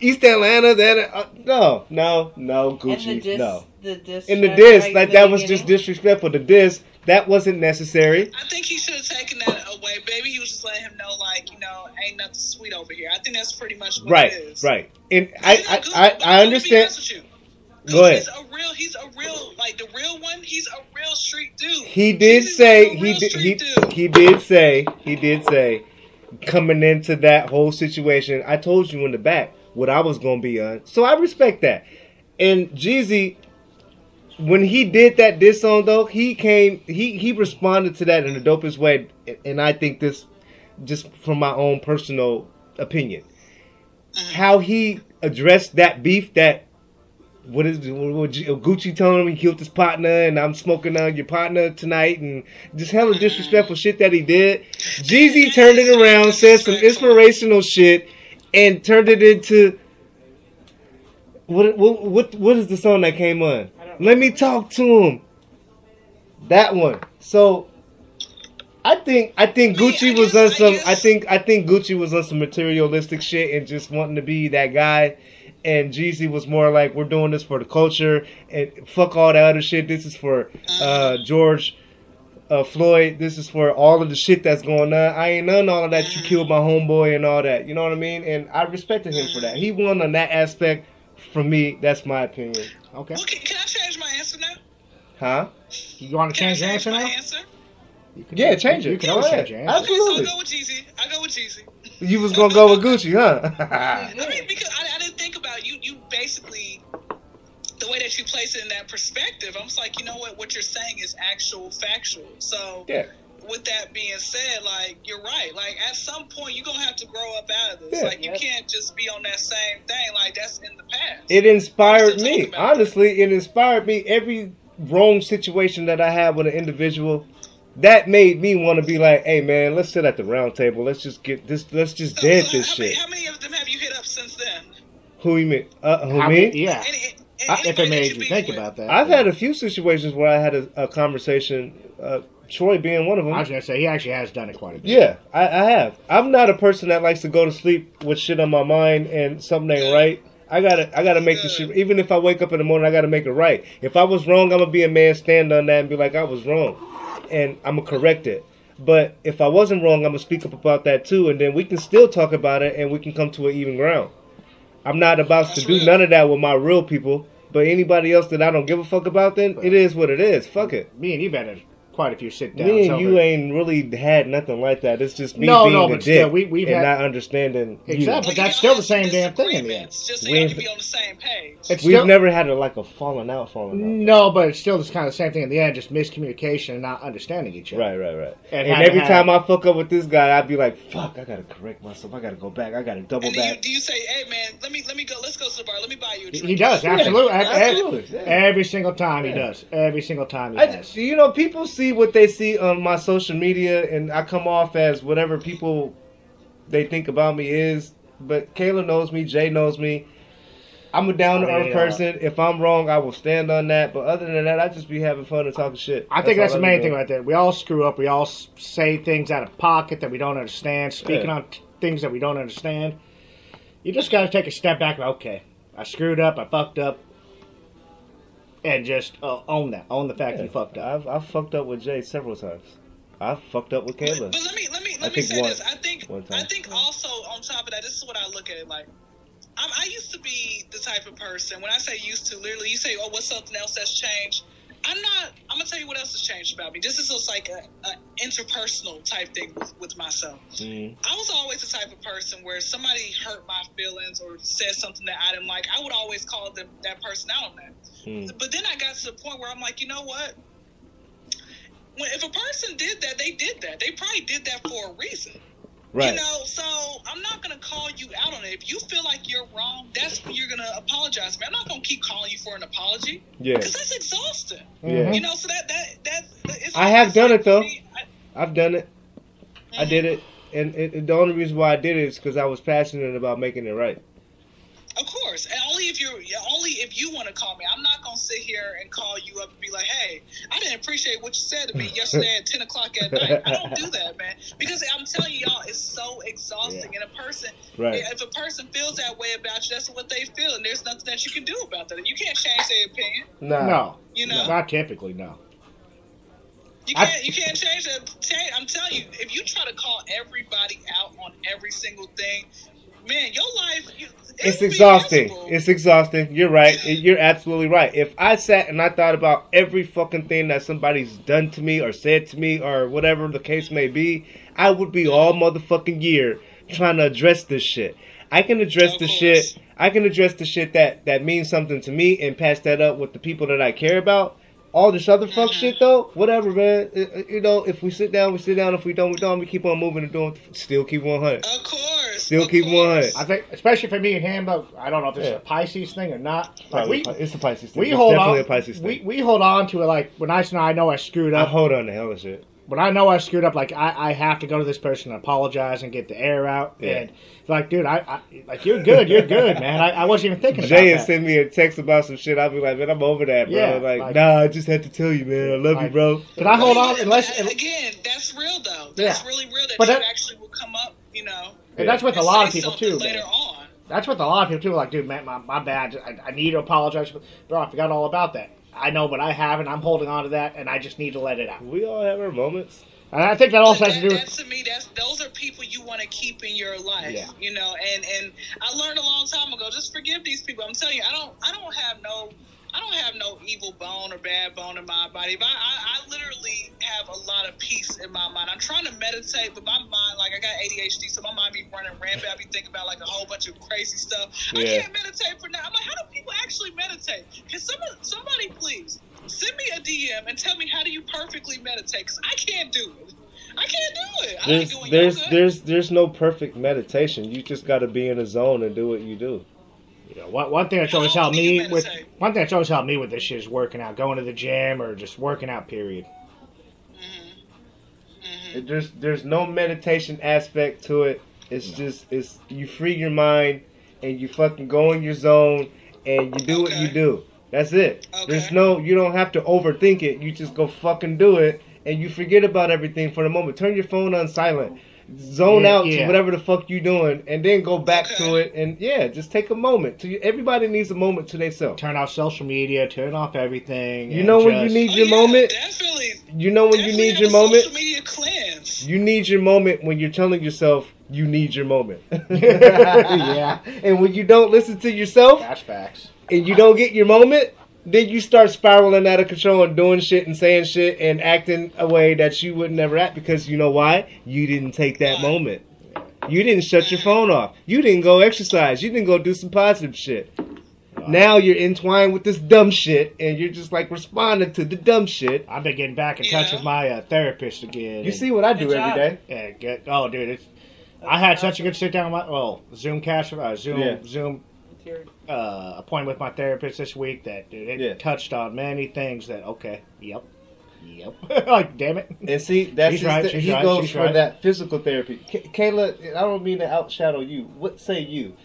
Speaker 1: East Atlanta, that uh, no, no, no,
Speaker 3: And
Speaker 1: Gucci,
Speaker 3: the diss,
Speaker 1: no.
Speaker 3: the diss
Speaker 1: In the
Speaker 3: track
Speaker 1: diss, like
Speaker 3: in
Speaker 1: that
Speaker 3: the
Speaker 1: was just disrespectful. The diss that wasn't necessary.
Speaker 4: I think he should have taken that away, baby. He was just letting him know, like, you know, ain't nothing sweet over here. I think that's pretty much what
Speaker 1: Right,
Speaker 4: it is.
Speaker 1: right. And
Speaker 4: You
Speaker 1: I,
Speaker 4: know,
Speaker 1: I, I,
Speaker 4: but
Speaker 1: I
Speaker 4: let me be
Speaker 1: understand. Go ahead.
Speaker 4: He's a real. He's a real. Like the real one. He's a real street dude.
Speaker 1: He did
Speaker 4: He's
Speaker 1: say he did he,
Speaker 4: dude.
Speaker 1: he did say he did say coming into that whole situation. I told you in the back what I was gonna be on, so I respect that. And Jeezy, when he did that diss song though, he came he he responded to that in the dopest way, and I think this just from my own personal opinion, mm-hmm. how he addressed that beef that what is what, Gucci telling him he killed his partner and I'm smoking on your partner tonight and just hella mm-hmm. disrespectful shit that he did. Jeezy turned it around, said some inspirational shit, and turned it into what what what what is the song that came on? Let me talk to him. That one. So I think I think Gucci was on some. I think I think Gucci was on some materialistic shit and just wanting to be that guy. And Jeezy was more like, we're doing this for the culture and fuck all that other shit. This is for uh, George uh, Floyd. This is for all of the shit that's going on. I ain't none all of that. You killed my homeboy and all that. You know what I mean? And I respected him for that. He won on that aspect. For me, that's my opinion.
Speaker 2: Okay.
Speaker 4: Well, can, can I change my answer now?
Speaker 1: Huh?
Speaker 2: You want to
Speaker 4: Can
Speaker 2: change your answer
Speaker 4: my
Speaker 2: now?
Speaker 4: answer?
Speaker 2: You can-
Speaker 1: Yeah, change it.
Speaker 2: You can always change your answer.
Speaker 1: Absolutely.
Speaker 4: Okay, so I'll go with Jeezy. I go with Jeezy.
Speaker 1: You was gonna go with Gucci, huh? <laughs>
Speaker 4: I mean, because I, I didn't think about you. You basically the way that you place it in that perspective. I'm just like, you know what? What you're saying is actual factual. So
Speaker 1: yeah.
Speaker 4: With that being said, like you're right. Like at some point, you're gonna have to grow up out of this.
Speaker 1: Yeah.
Speaker 4: like you can't just be on that same thing. Like that's in the past.
Speaker 1: It inspired me.
Speaker 4: talking it.
Speaker 1: Honestly, it inspired me. Every wrong situation that I had with an individual, that made me want to be like, "Hey, man, let's sit at the round table. Let's just get this. Let's just
Speaker 4: So-
Speaker 1: dead
Speaker 4: so
Speaker 1: this
Speaker 4: how,
Speaker 1: shit."
Speaker 4: Many, how many of them have you hit up since then?
Speaker 1: Who you mean? Uh, who
Speaker 2: How
Speaker 1: me?
Speaker 2: many- yeah.
Speaker 4: Any, any,
Speaker 2: I- if it made you
Speaker 4: beef
Speaker 2: think
Speaker 4: with?
Speaker 2: about that.
Speaker 1: I've had a few situations where I had a, a conversation. Uh, Troy being one of them.
Speaker 2: I was gonna say he actually has done it quite a bit.
Speaker 1: Yeah, I, I have. I'm not a person that likes to go to sleep with shit on my mind and something ain't right. I gotta, I gotta make the shit. Even if I wake up in the morning, I gotta make it right. If I was wrong, I'm gonna be a man, stand on that, and be like, I was wrong, and I'm gonna correct it. But if I wasn't wrong, I'm gonna speak up about that too, and then we can still talk about it, and we can come to an even ground. I'm not about to do none of that with my real people. But anybody else that I don't give a fuck about, then it is what it is. Fuck it.
Speaker 2: Me and you had quite a few sit downs.
Speaker 1: Me and
Speaker 2: over-
Speaker 1: you ain't really had nothing like that. It's just me
Speaker 2: No,
Speaker 1: being
Speaker 2: no,
Speaker 1: a
Speaker 2: but
Speaker 1: dick
Speaker 2: still, we- we've
Speaker 1: and
Speaker 2: had-
Speaker 1: not understanding. you.
Speaker 2: Exactly.
Speaker 4: Like,
Speaker 2: But that's still the same damn thing in the end.
Speaker 4: disagreements, Just so
Speaker 1: We-
Speaker 4: y'all can be on the same page.
Speaker 2: It's
Speaker 1: We've
Speaker 2: still,
Speaker 1: never had a, like a falling out, falling out.
Speaker 2: No, but it's still just kind of the same thing in the end. Just miscommunication and not understanding each other.
Speaker 1: Right, right, right.
Speaker 2: And
Speaker 1: And, every
Speaker 2: have-
Speaker 1: time I fuck up with this guy, I'd be like, "Fuck, I gotta correct myself. I gotta go back. I gotta double
Speaker 4: And do you,
Speaker 1: back."
Speaker 4: do you say, "Hey man, let me let me go. Let's go to the bar. Let me buy you a
Speaker 2: He-
Speaker 4: drink."
Speaker 2: He does
Speaker 1: Yeah,
Speaker 2: absolutely. Every-
Speaker 1: absolutely, yeah.
Speaker 2: Every single time he does. Every single time he
Speaker 1: I
Speaker 2: does.
Speaker 1: you know, people see what they see on my social media, and I come off as whatever people they think about me is. But Kayla knows me, Jay knows me. I'm a down to earth
Speaker 2: mean, uh,
Speaker 1: person. If I'm wrong, I will stand on that. But other than that, I just be having fun and talking shit.
Speaker 2: I think that's, the main thing right there. We all screw up. We all say things out of pocket that we don't understand. Speaking
Speaker 1: Yeah.
Speaker 2: on t- things that we don't understand. You just got to take a step back. and, Okay, I screwed up. I fucked up, and just uh, own that. Own the fact that you fucked up.
Speaker 1: I've, I've fucked up with Jay several times. I've fucked up with
Speaker 4: But,
Speaker 1: Kayla.
Speaker 4: but let me let me
Speaker 1: I
Speaker 4: let me
Speaker 1: think
Speaker 4: say
Speaker 1: once.
Speaker 4: this. I think I think also on top of that, this is what I look at it like. I'm, I used to be the type of person. When I say used to, literally, you say, "Oh, what's something else that's changed?" I'm not. I'm gonna tell you what else has changed about me. This is just like a, a interpersonal type thing with, with myself.
Speaker 1: Mm.
Speaker 4: I was always the type of person where somebody hurt my feelings or said something that I didn't like. I would always call them that person out on that.
Speaker 1: Mm.
Speaker 4: But then I got to the point where I'm like, you know what? When if a person did that, they did that. They probably did that for a reason.
Speaker 1: Right.
Speaker 4: You know, so I'm not gonna call you out on it. If you feel like you're wrong, that's when you're gonna apologize to me. I'm not gonna keep calling you for an apology
Speaker 1: yeah.
Speaker 4: because that's exhausting.
Speaker 1: Yeah.
Speaker 4: You know, so that that that it's
Speaker 1: I have done it, though.
Speaker 4: me, I-
Speaker 1: I've done it. I did it. And it, it- the only reason why I did it is because I was passionate about making it right.
Speaker 4: Of course, and only if you're only if you want to call me. I'm not gonna sit here and call you up and be like, "Hey, I didn't appreciate what you said to me <laughs> yesterday at 10 o'clock at night." I don't do that, man, because I'm telling you, y'all, it's so exhausting. And a person,
Speaker 1: Right.
Speaker 4: if a person feels that way about you, that's what they feel, and there's nothing that you can do about that. You can't change their opinion.
Speaker 1: Nah.
Speaker 2: No,
Speaker 4: You know,
Speaker 2: not typically. No.
Speaker 4: you can't. You can't change that. I'm telling you, if you try to call everybody out on every single thing, man, your life. You, it
Speaker 1: It's exhausting. It's exhausting. You're right. You're absolutely right. If I sat and I thought about every fucking thing that somebody's done to me or said to me or whatever the case may be, I would be all motherfucking year trying to address this shit. I can address the shit. I can address the shit that that means something to me and pass that up with the people that I care about. All this other fuck
Speaker 4: Mm-hmm.
Speaker 1: shit though, whatever, man. Uh, You know, if we sit down, we sit down. If we don't, we don't. We keep on moving and doing. Still keep one hundred.
Speaker 4: Of course.
Speaker 1: Still
Speaker 4: of
Speaker 1: keep
Speaker 4: course.
Speaker 1: 100.
Speaker 2: I think, especially for me and him, but I don't know if this
Speaker 1: Yeah.
Speaker 2: is a Pisces thing or not. Like we,
Speaker 1: it's a Pisces thing.
Speaker 2: we
Speaker 1: It's
Speaker 2: hold
Speaker 1: definitely
Speaker 2: on.
Speaker 1: a Pisces thing.
Speaker 2: We, we hold on to it like when I say I know I screwed up.
Speaker 1: I
Speaker 2: up.
Speaker 1: hold on to hell of shit.
Speaker 2: When I know I screwed up, like I, I have to go to this person and apologize and get the air out.
Speaker 1: Yeah.
Speaker 2: And like, dude, I, I like you're good, you're good, <laughs> man. I, I wasn't even thinking
Speaker 1: Jay
Speaker 2: about
Speaker 1: has
Speaker 2: that.
Speaker 1: sent me a text about some shit. I'll be like, man, I'm over that, bro.
Speaker 2: Yeah,
Speaker 1: like,
Speaker 2: like-
Speaker 1: nah, I just had to tell you, man. I love you, bro.
Speaker 2: Can I hold on
Speaker 4: yeah,
Speaker 2: unless?
Speaker 4: but again, that's real though.
Speaker 2: Yeah.
Speaker 4: That's really real that
Speaker 2: But that-
Speaker 4: actually will come up, you know,
Speaker 2: and that's with a lot of people too.
Speaker 4: later
Speaker 2: man.
Speaker 4: on.
Speaker 2: That's with a lot of people too. Like, dude, man, my, my bad. I, I need to apologize, bro. I forgot all about that. I know, but I haven't. I'm holding on to that, and I just need to let it out.
Speaker 1: We all have our moments.
Speaker 2: And I think that also
Speaker 4: But
Speaker 2: has to do
Speaker 4: that,
Speaker 2: with
Speaker 4: that to me, that's those are people you want to keep in your life.
Speaker 2: Yeah.
Speaker 4: You know, and and I learned a long time ago. Just forgive these people. I'm telling you, I don't I don't have no I don't have no evil bone or bad bone in my body. But I, I, I literally have a lot of peace in my mind. I'm trying to meditate, but my mind, like I got ADHD, so my mind be running rampant. I be thinking about like a whole bunch of crazy stuff. I can't meditate for now. I'm like, how do people actually meditate? Can someone, somebody please send me a DM and tell me how do you perfectly meditate? Because I can't do it. I can't do it. I
Speaker 1: There's
Speaker 4: doing
Speaker 1: there's
Speaker 4: yoga.
Speaker 1: there's there's no perfect meditation. You just got to be in a zone and do what you do.
Speaker 2: You know, one, one thing that's always helped me with
Speaker 4: meditate?
Speaker 2: one thing that's always helped me with this shit is working out, going to the gym or just working out. Period.
Speaker 4: Mhm.
Speaker 1: There's there's no meditation aspect to it. It's just it's you free your mind and you fucking go in your zone and you do what you do. That's it. There's no you don't have to overthink it. You just go fucking do it and you forget about everything for the moment. Turn your phone on silent. Zone
Speaker 2: Yeah,
Speaker 1: out to whatever the fuck you're doing and then go back to it and yeah, just take a moment. To everybody needs a moment to themselves.
Speaker 2: Turn off social media. Turn off everything.
Speaker 1: You know when you
Speaker 2: just-
Speaker 1: need
Speaker 4: Oh,
Speaker 1: your
Speaker 4: yeah,
Speaker 1: moment?
Speaker 4: Definitely.
Speaker 1: You know when you need your moment?
Speaker 4: Social media cleanse.
Speaker 1: You need your moment when you're telling yourself you need your moment. <laughs> <laughs>
Speaker 2: Yeah.
Speaker 1: And when you don't listen to yourself
Speaker 2: That's facts.
Speaker 1: and you don't get your moment, then you start spiraling out of control and doing shit and saying shit and acting a way that you would never act because you know why? You didn't take that moment. You didn't shut your phone off. You didn't go exercise. You didn't go do some positive shit. Now you're entwined with this dumb shit and you're just like responding to the dumb shit.
Speaker 2: I've been getting back in touch
Speaker 4: Yeah.
Speaker 2: with my uh, therapist again.
Speaker 1: You see what I do
Speaker 3: Good
Speaker 1: every
Speaker 3: job.
Speaker 1: day?
Speaker 2: Yeah, get, oh, dude, it's. I had such a good sit down with my well Zoom cash uh, Zoom
Speaker 1: Yeah.
Speaker 2: Zoom
Speaker 3: Your-
Speaker 2: uh, appointment with my therapist this week that dude it
Speaker 1: Yeah.
Speaker 2: touched on many things that okay yep yep <laughs> like damn it
Speaker 1: And see, that's
Speaker 2: She's right,
Speaker 1: th-
Speaker 2: she's
Speaker 1: he
Speaker 2: right,
Speaker 1: goes for
Speaker 2: right.
Speaker 1: that physical therapy. K- Kayla, I don't mean to outshadow you. What say you?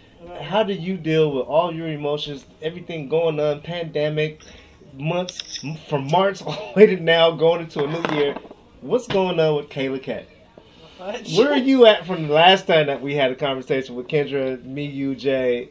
Speaker 1: How do you deal with all your emotions, everything going on, pandemic, months from March <laughs> all the way to now, going into a new year? What's going on with Kayla Cat? Where are you at from the last time that we had a conversation with Kendra, me, you, Jay?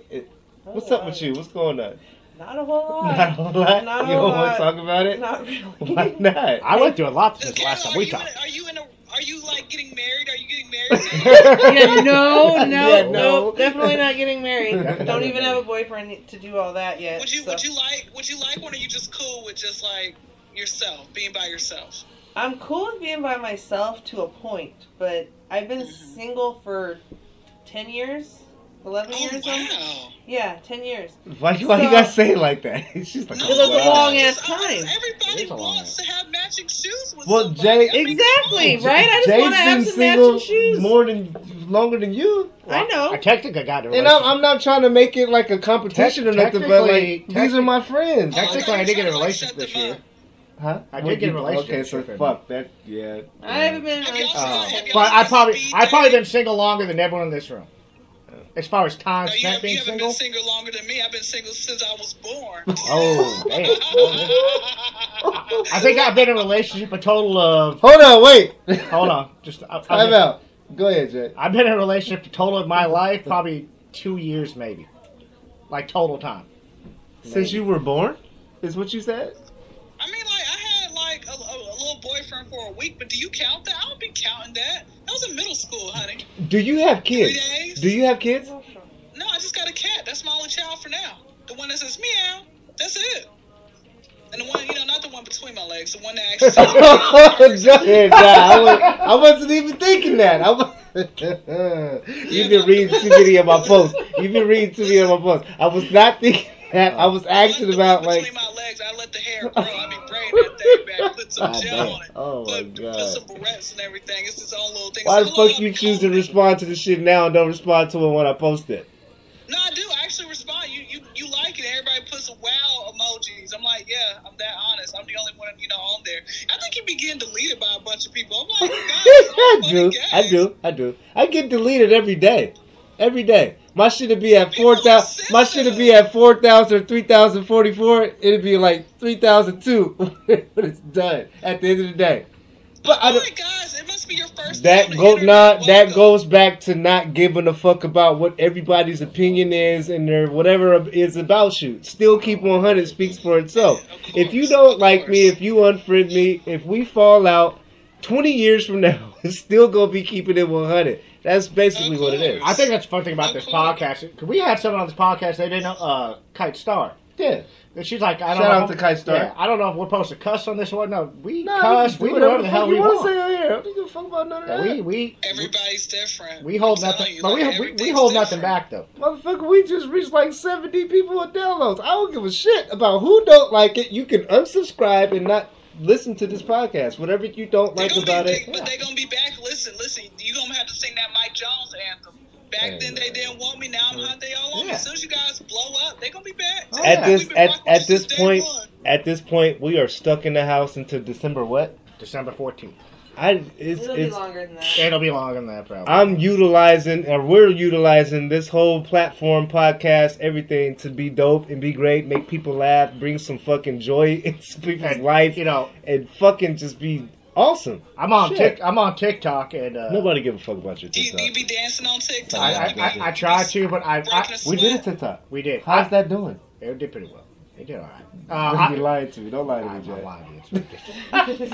Speaker 1: It- What's up with you? What's going on?
Speaker 3: Not a whole lot.
Speaker 1: Not a whole lot.
Speaker 3: Not a
Speaker 1: you don't want
Speaker 3: lot.
Speaker 1: to talk about it?
Speaker 3: Not really. <laughs>
Speaker 1: Why not?
Speaker 2: I went through a lot since the
Speaker 4: Carol,
Speaker 2: last time we talked
Speaker 4: are you in a? Are you like getting married? Are you getting married? <laughs>
Speaker 3: yeah, no, no,
Speaker 1: Yeah,
Speaker 3: no,
Speaker 1: no.
Speaker 3: definitely not getting married. <laughs> Don't even have a boyfriend to do all that yet.
Speaker 4: would you?
Speaker 3: so.
Speaker 4: Would you like? Would you like one? Or are you just cool with just like yourself, being by yourself?
Speaker 3: I'm cool with being by myself to a point, but I've been
Speaker 4: Mhm.
Speaker 3: single for ten years, eleven
Speaker 4: Oh
Speaker 3: years.
Speaker 4: wow!
Speaker 3: Yeah, ten years.
Speaker 1: Why, why you
Speaker 3: So-
Speaker 1: gotta say it like that? <laughs> She's like,
Speaker 4: No,
Speaker 3: Because it's a
Speaker 1: wow.
Speaker 3: long ass time.
Speaker 4: Everybody
Speaker 2: It is a long
Speaker 4: wants to have matching shoes with
Speaker 1: Well,
Speaker 4: somebody.
Speaker 1: Jay-
Speaker 4: I mean,
Speaker 3: Exactly,
Speaker 4: come
Speaker 3: right? I just
Speaker 1: Jay's
Speaker 3: want to have
Speaker 1: been
Speaker 3: some
Speaker 1: single
Speaker 3: matching shoes.
Speaker 1: more than longer than you.
Speaker 3: I know.
Speaker 2: I technically got in a
Speaker 1: And I'm. I'm not trying to make it like a competition or nothing, but like these are my friends.
Speaker 4: Oh, I
Speaker 2: Technically,
Speaker 4: thought
Speaker 2: I did get a
Speaker 4: trying to, like,
Speaker 2: relationship this year.
Speaker 1: Huh?
Speaker 2: I did
Speaker 1: What
Speaker 2: get a relationship
Speaker 1: Okay, so fuck that. Yeah.
Speaker 3: I haven't been.
Speaker 4: Have y'all
Speaker 2: Uh, but I probably I probably been single longer than everyone in this room. As far as time
Speaker 4: No, you,
Speaker 2: spent
Speaker 4: have,
Speaker 2: being
Speaker 4: you haven't
Speaker 2: single.
Speaker 4: been single longer than me. I've been single since I was born. <laughs>
Speaker 2: Oh, damn. I think I've been in a relationship a total of.
Speaker 1: Hold on, wait.
Speaker 2: Hold on, just I, I've,
Speaker 1: Time
Speaker 2: been,
Speaker 1: out. Go ahead, Jay.
Speaker 2: I've been in a relationship a total of my life probably two years maybe, like total time.
Speaker 1: Since you were born, is what you said.
Speaker 4: I mean, like, I had like a, a, a little boyfriend for a week, but do you count that? I don't be counting that. That was in middle school, honey.
Speaker 1: Do you have kids?
Speaker 4: Three days.
Speaker 1: Do you have kids?
Speaker 4: No, I just got a cat. That's my only child for now. The one that says meow. That's it. And the one, you know, not the one between my legs. The one that actually says <laughs>
Speaker 1: ahead, Jay. I, was, I wasn't even thinking that. I was, <laughs> You've been reading too many of my posts. You've been reading too many of my posts. I was not thinking that. I was asking about
Speaker 4: one
Speaker 1: like.
Speaker 4: between my legs. I let the hair grow. I be braiding that thing back. <laughs> Put some
Speaker 2: God
Speaker 4: gel
Speaker 2: damn.
Speaker 4: on it.
Speaker 1: Oh my
Speaker 4: put, put some barrettes and everything. It's its own little thing.
Speaker 1: Why the
Speaker 4: a little
Speaker 1: fuck you choose to respond to the shit now and don't respond to it when I post it?
Speaker 4: No, I do. I actually respond. You you you like it. Everybody puts was wow emojis. I'm like, yeah, I'm that honest. I'm the only one, you know, on there. I think you be getting deleted by a bunch of people. I'm like, <laughs> guys,
Speaker 1: I do.
Speaker 4: funny
Speaker 1: I do. I do. I get deleted every day. Every day. My shit would be at four
Speaker 4: People.
Speaker 1: My shit would be at four thousand or three thousand forty four. It'd be like three thousand two <laughs> when it's done at the end of the day. But I
Speaker 4: I'm
Speaker 1: don't.
Speaker 4: like, guys, it must be your first.
Speaker 1: That
Speaker 4: time on the
Speaker 1: go not that goes back to not giving a fuck about what everybody's opinion is and their whatever is about you. Still keep 100 speaks for itself.
Speaker 4: Of
Speaker 1: If you don't like me, if you unfriend me, if we fall out 20 years from now, <laughs> it's still gonna be keeping it 100. That's basically what it is.
Speaker 2: I think that's the fun thing about this
Speaker 4: course.
Speaker 2: podcast. 'cause we had someone on this podcast they didn't know, uh, Kite Star.
Speaker 1: Yeah.
Speaker 2: And she's like, I don't
Speaker 1: Shout
Speaker 2: know
Speaker 1: out to Kite Star.
Speaker 2: Yeah, I don't know if we're supposed to cuss on this one. No, we
Speaker 1: Nah,
Speaker 2: cuss.
Speaker 1: we
Speaker 2: We
Speaker 1: can
Speaker 2: do
Speaker 1: do
Speaker 2: whatever the hell we
Speaker 1: wanna say on here. I don't give a fuck about none of
Speaker 2: Yeah,
Speaker 1: that.
Speaker 2: we we
Speaker 4: Everybody's different.
Speaker 2: we hold
Speaker 4: I'm telling
Speaker 2: nothing,
Speaker 4: you,
Speaker 2: but we,
Speaker 4: like,
Speaker 2: we we
Speaker 4: everything's
Speaker 2: hold nothing
Speaker 4: different.
Speaker 2: back though.
Speaker 1: Motherfucker, we just reached like 70 people with downloads. I don't give a shit about who don't like it. You can unsubscribe and not listen to this podcast. Whatever you don't like about
Speaker 4: be,
Speaker 1: it.
Speaker 4: they, But they gonna be back. Listen, listen. You gonna have to sing that Mike Jones anthem. Back then they didn't want me. Now I'm hot. They all want me. As soon as you guys blow up, they gonna be back.
Speaker 2: Oh,
Speaker 1: At
Speaker 2: yeah.
Speaker 1: this
Speaker 4: We've
Speaker 1: at, at this
Speaker 4: since
Speaker 1: point,
Speaker 4: one.
Speaker 1: at this point, we are stuck in the house until December. What?
Speaker 2: December fourteenth.
Speaker 1: I it's
Speaker 3: It'll be longer than that.
Speaker 2: It'll be longer than that, probably.
Speaker 1: I'm utilizing, or we're utilizing this whole platform, podcast, everything to be dope and be great, make people laugh, bring some fucking joy <laughs> into people's
Speaker 2: And,
Speaker 1: life,
Speaker 2: You know,
Speaker 1: and fucking just be awesome.
Speaker 2: I'm on
Speaker 1: Shit.
Speaker 2: Tik. I'm on TikTok, and uh,
Speaker 1: Nobody give a fuck about your
Speaker 4: Do you, do you be dancing on TikTok?
Speaker 2: I, I, I, I tried to, but I,
Speaker 4: Breaking
Speaker 2: I
Speaker 4: a
Speaker 1: We
Speaker 4: sweat?
Speaker 1: did a TikTok.
Speaker 2: we did.
Speaker 1: How's
Speaker 2: I,
Speaker 1: that doing?
Speaker 2: It did pretty well. It did all right. Uh,
Speaker 1: Uh,
Speaker 2: I,
Speaker 1: you lying to me. Don't lie to me,
Speaker 2: I'm not
Speaker 1: Jay.
Speaker 2: lying to you. It's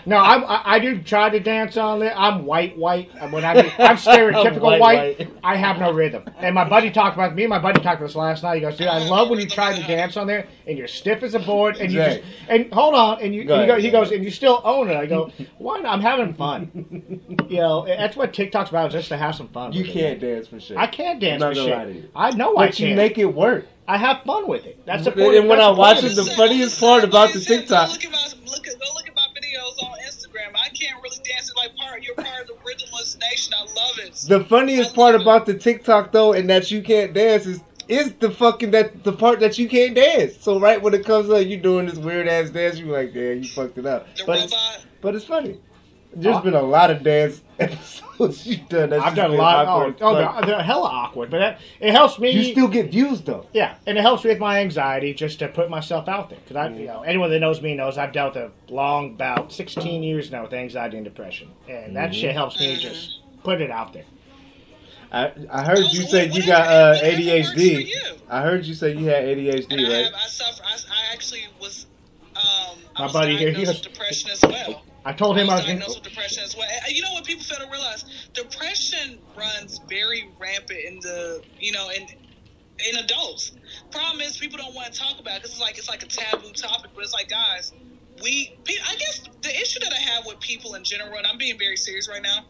Speaker 2: <laughs> no, I'm, I, I do try to dance on it. I'm white, white. And When I mean, <laughs> I'm stereotypical
Speaker 1: White,
Speaker 2: white,
Speaker 1: white.
Speaker 2: I have no rhythm. And my buddy talked about me and my buddy talked about this last night. He goes, "Dude, I love when you try to dance on there and you're stiff as a board and you
Speaker 1: Jay.
Speaker 2: just and hold on and you,
Speaker 1: Go
Speaker 2: and you go, he goes and you still own it." I go, "Why? not? I'm having fun." <laughs> You know, that's what TikTok's about, just to have some fun.
Speaker 1: You can't
Speaker 2: It.
Speaker 1: dance for shit.
Speaker 2: I can't dance
Speaker 1: I'm
Speaker 2: for
Speaker 1: not gonna lie to
Speaker 2: shit.
Speaker 1: you.
Speaker 2: I know I
Speaker 1: But you make it work.
Speaker 2: I have fun with it. That's the
Speaker 1: And
Speaker 2: point.
Speaker 1: then when I watch
Speaker 2: point
Speaker 1: it, the
Speaker 2: it.
Speaker 1: funniest part about the TikTok-
Speaker 4: Go look at my look at, go look at my videos on Instagram. I can't really dance it like part. You're part of the rhythmless nation. I love it.
Speaker 1: The funniest part about the TikTok though, and that you can't dance is is the fucking that the part that you can't dance. So right when it comes up, you doing this weird ass dance, you like, damn, you fucked it up.
Speaker 4: The
Speaker 1: But it's, but it's funny. There's
Speaker 2: Huh?
Speaker 1: been a lot of dance <laughs> episodes you've done. That's
Speaker 2: I've
Speaker 1: just
Speaker 2: done a lot.
Speaker 1: awkward
Speaker 2: Oh, oh
Speaker 1: as
Speaker 2: they're, they're hella awkward, but that, it helps me.
Speaker 1: you still get views though.
Speaker 2: yeah, and it helps me with my anxiety just to put myself out there because I,
Speaker 1: Mm.
Speaker 2: you know, anyone that knows me knows I've dealt a long bout, 16 years now with anxiety and depression, and that
Speaker 1: Mhm.
Speaker 2: shit helps me just put it out there.
Speaker 1: I I heard you say you got uh,
Speaker 4: whatever works for
Speaker 1: ADHD. I heard you say you had ADHD,
Speaker 4: And I
Speaker 1: right?
Speaker 4: have. I suffer. I, I actually was. Um, I
Speaker 2: My
Speaker 4: was
Speaker 2: buddy here, he
Speaker 4: diagnosed
Speaker 2: was-
Speaker 4: depression as well.
Speaker 2: I told him I was
Speaker 4: diagnosed with depression as well. You know what people fail to realize? Depression runs very rampant in the you know in in adults. Problem is people don't want to talk about it because it's like it's like a taboo topic. But it's like guys, we I guess the issue that I have with people in general, and I'm being very serious right now.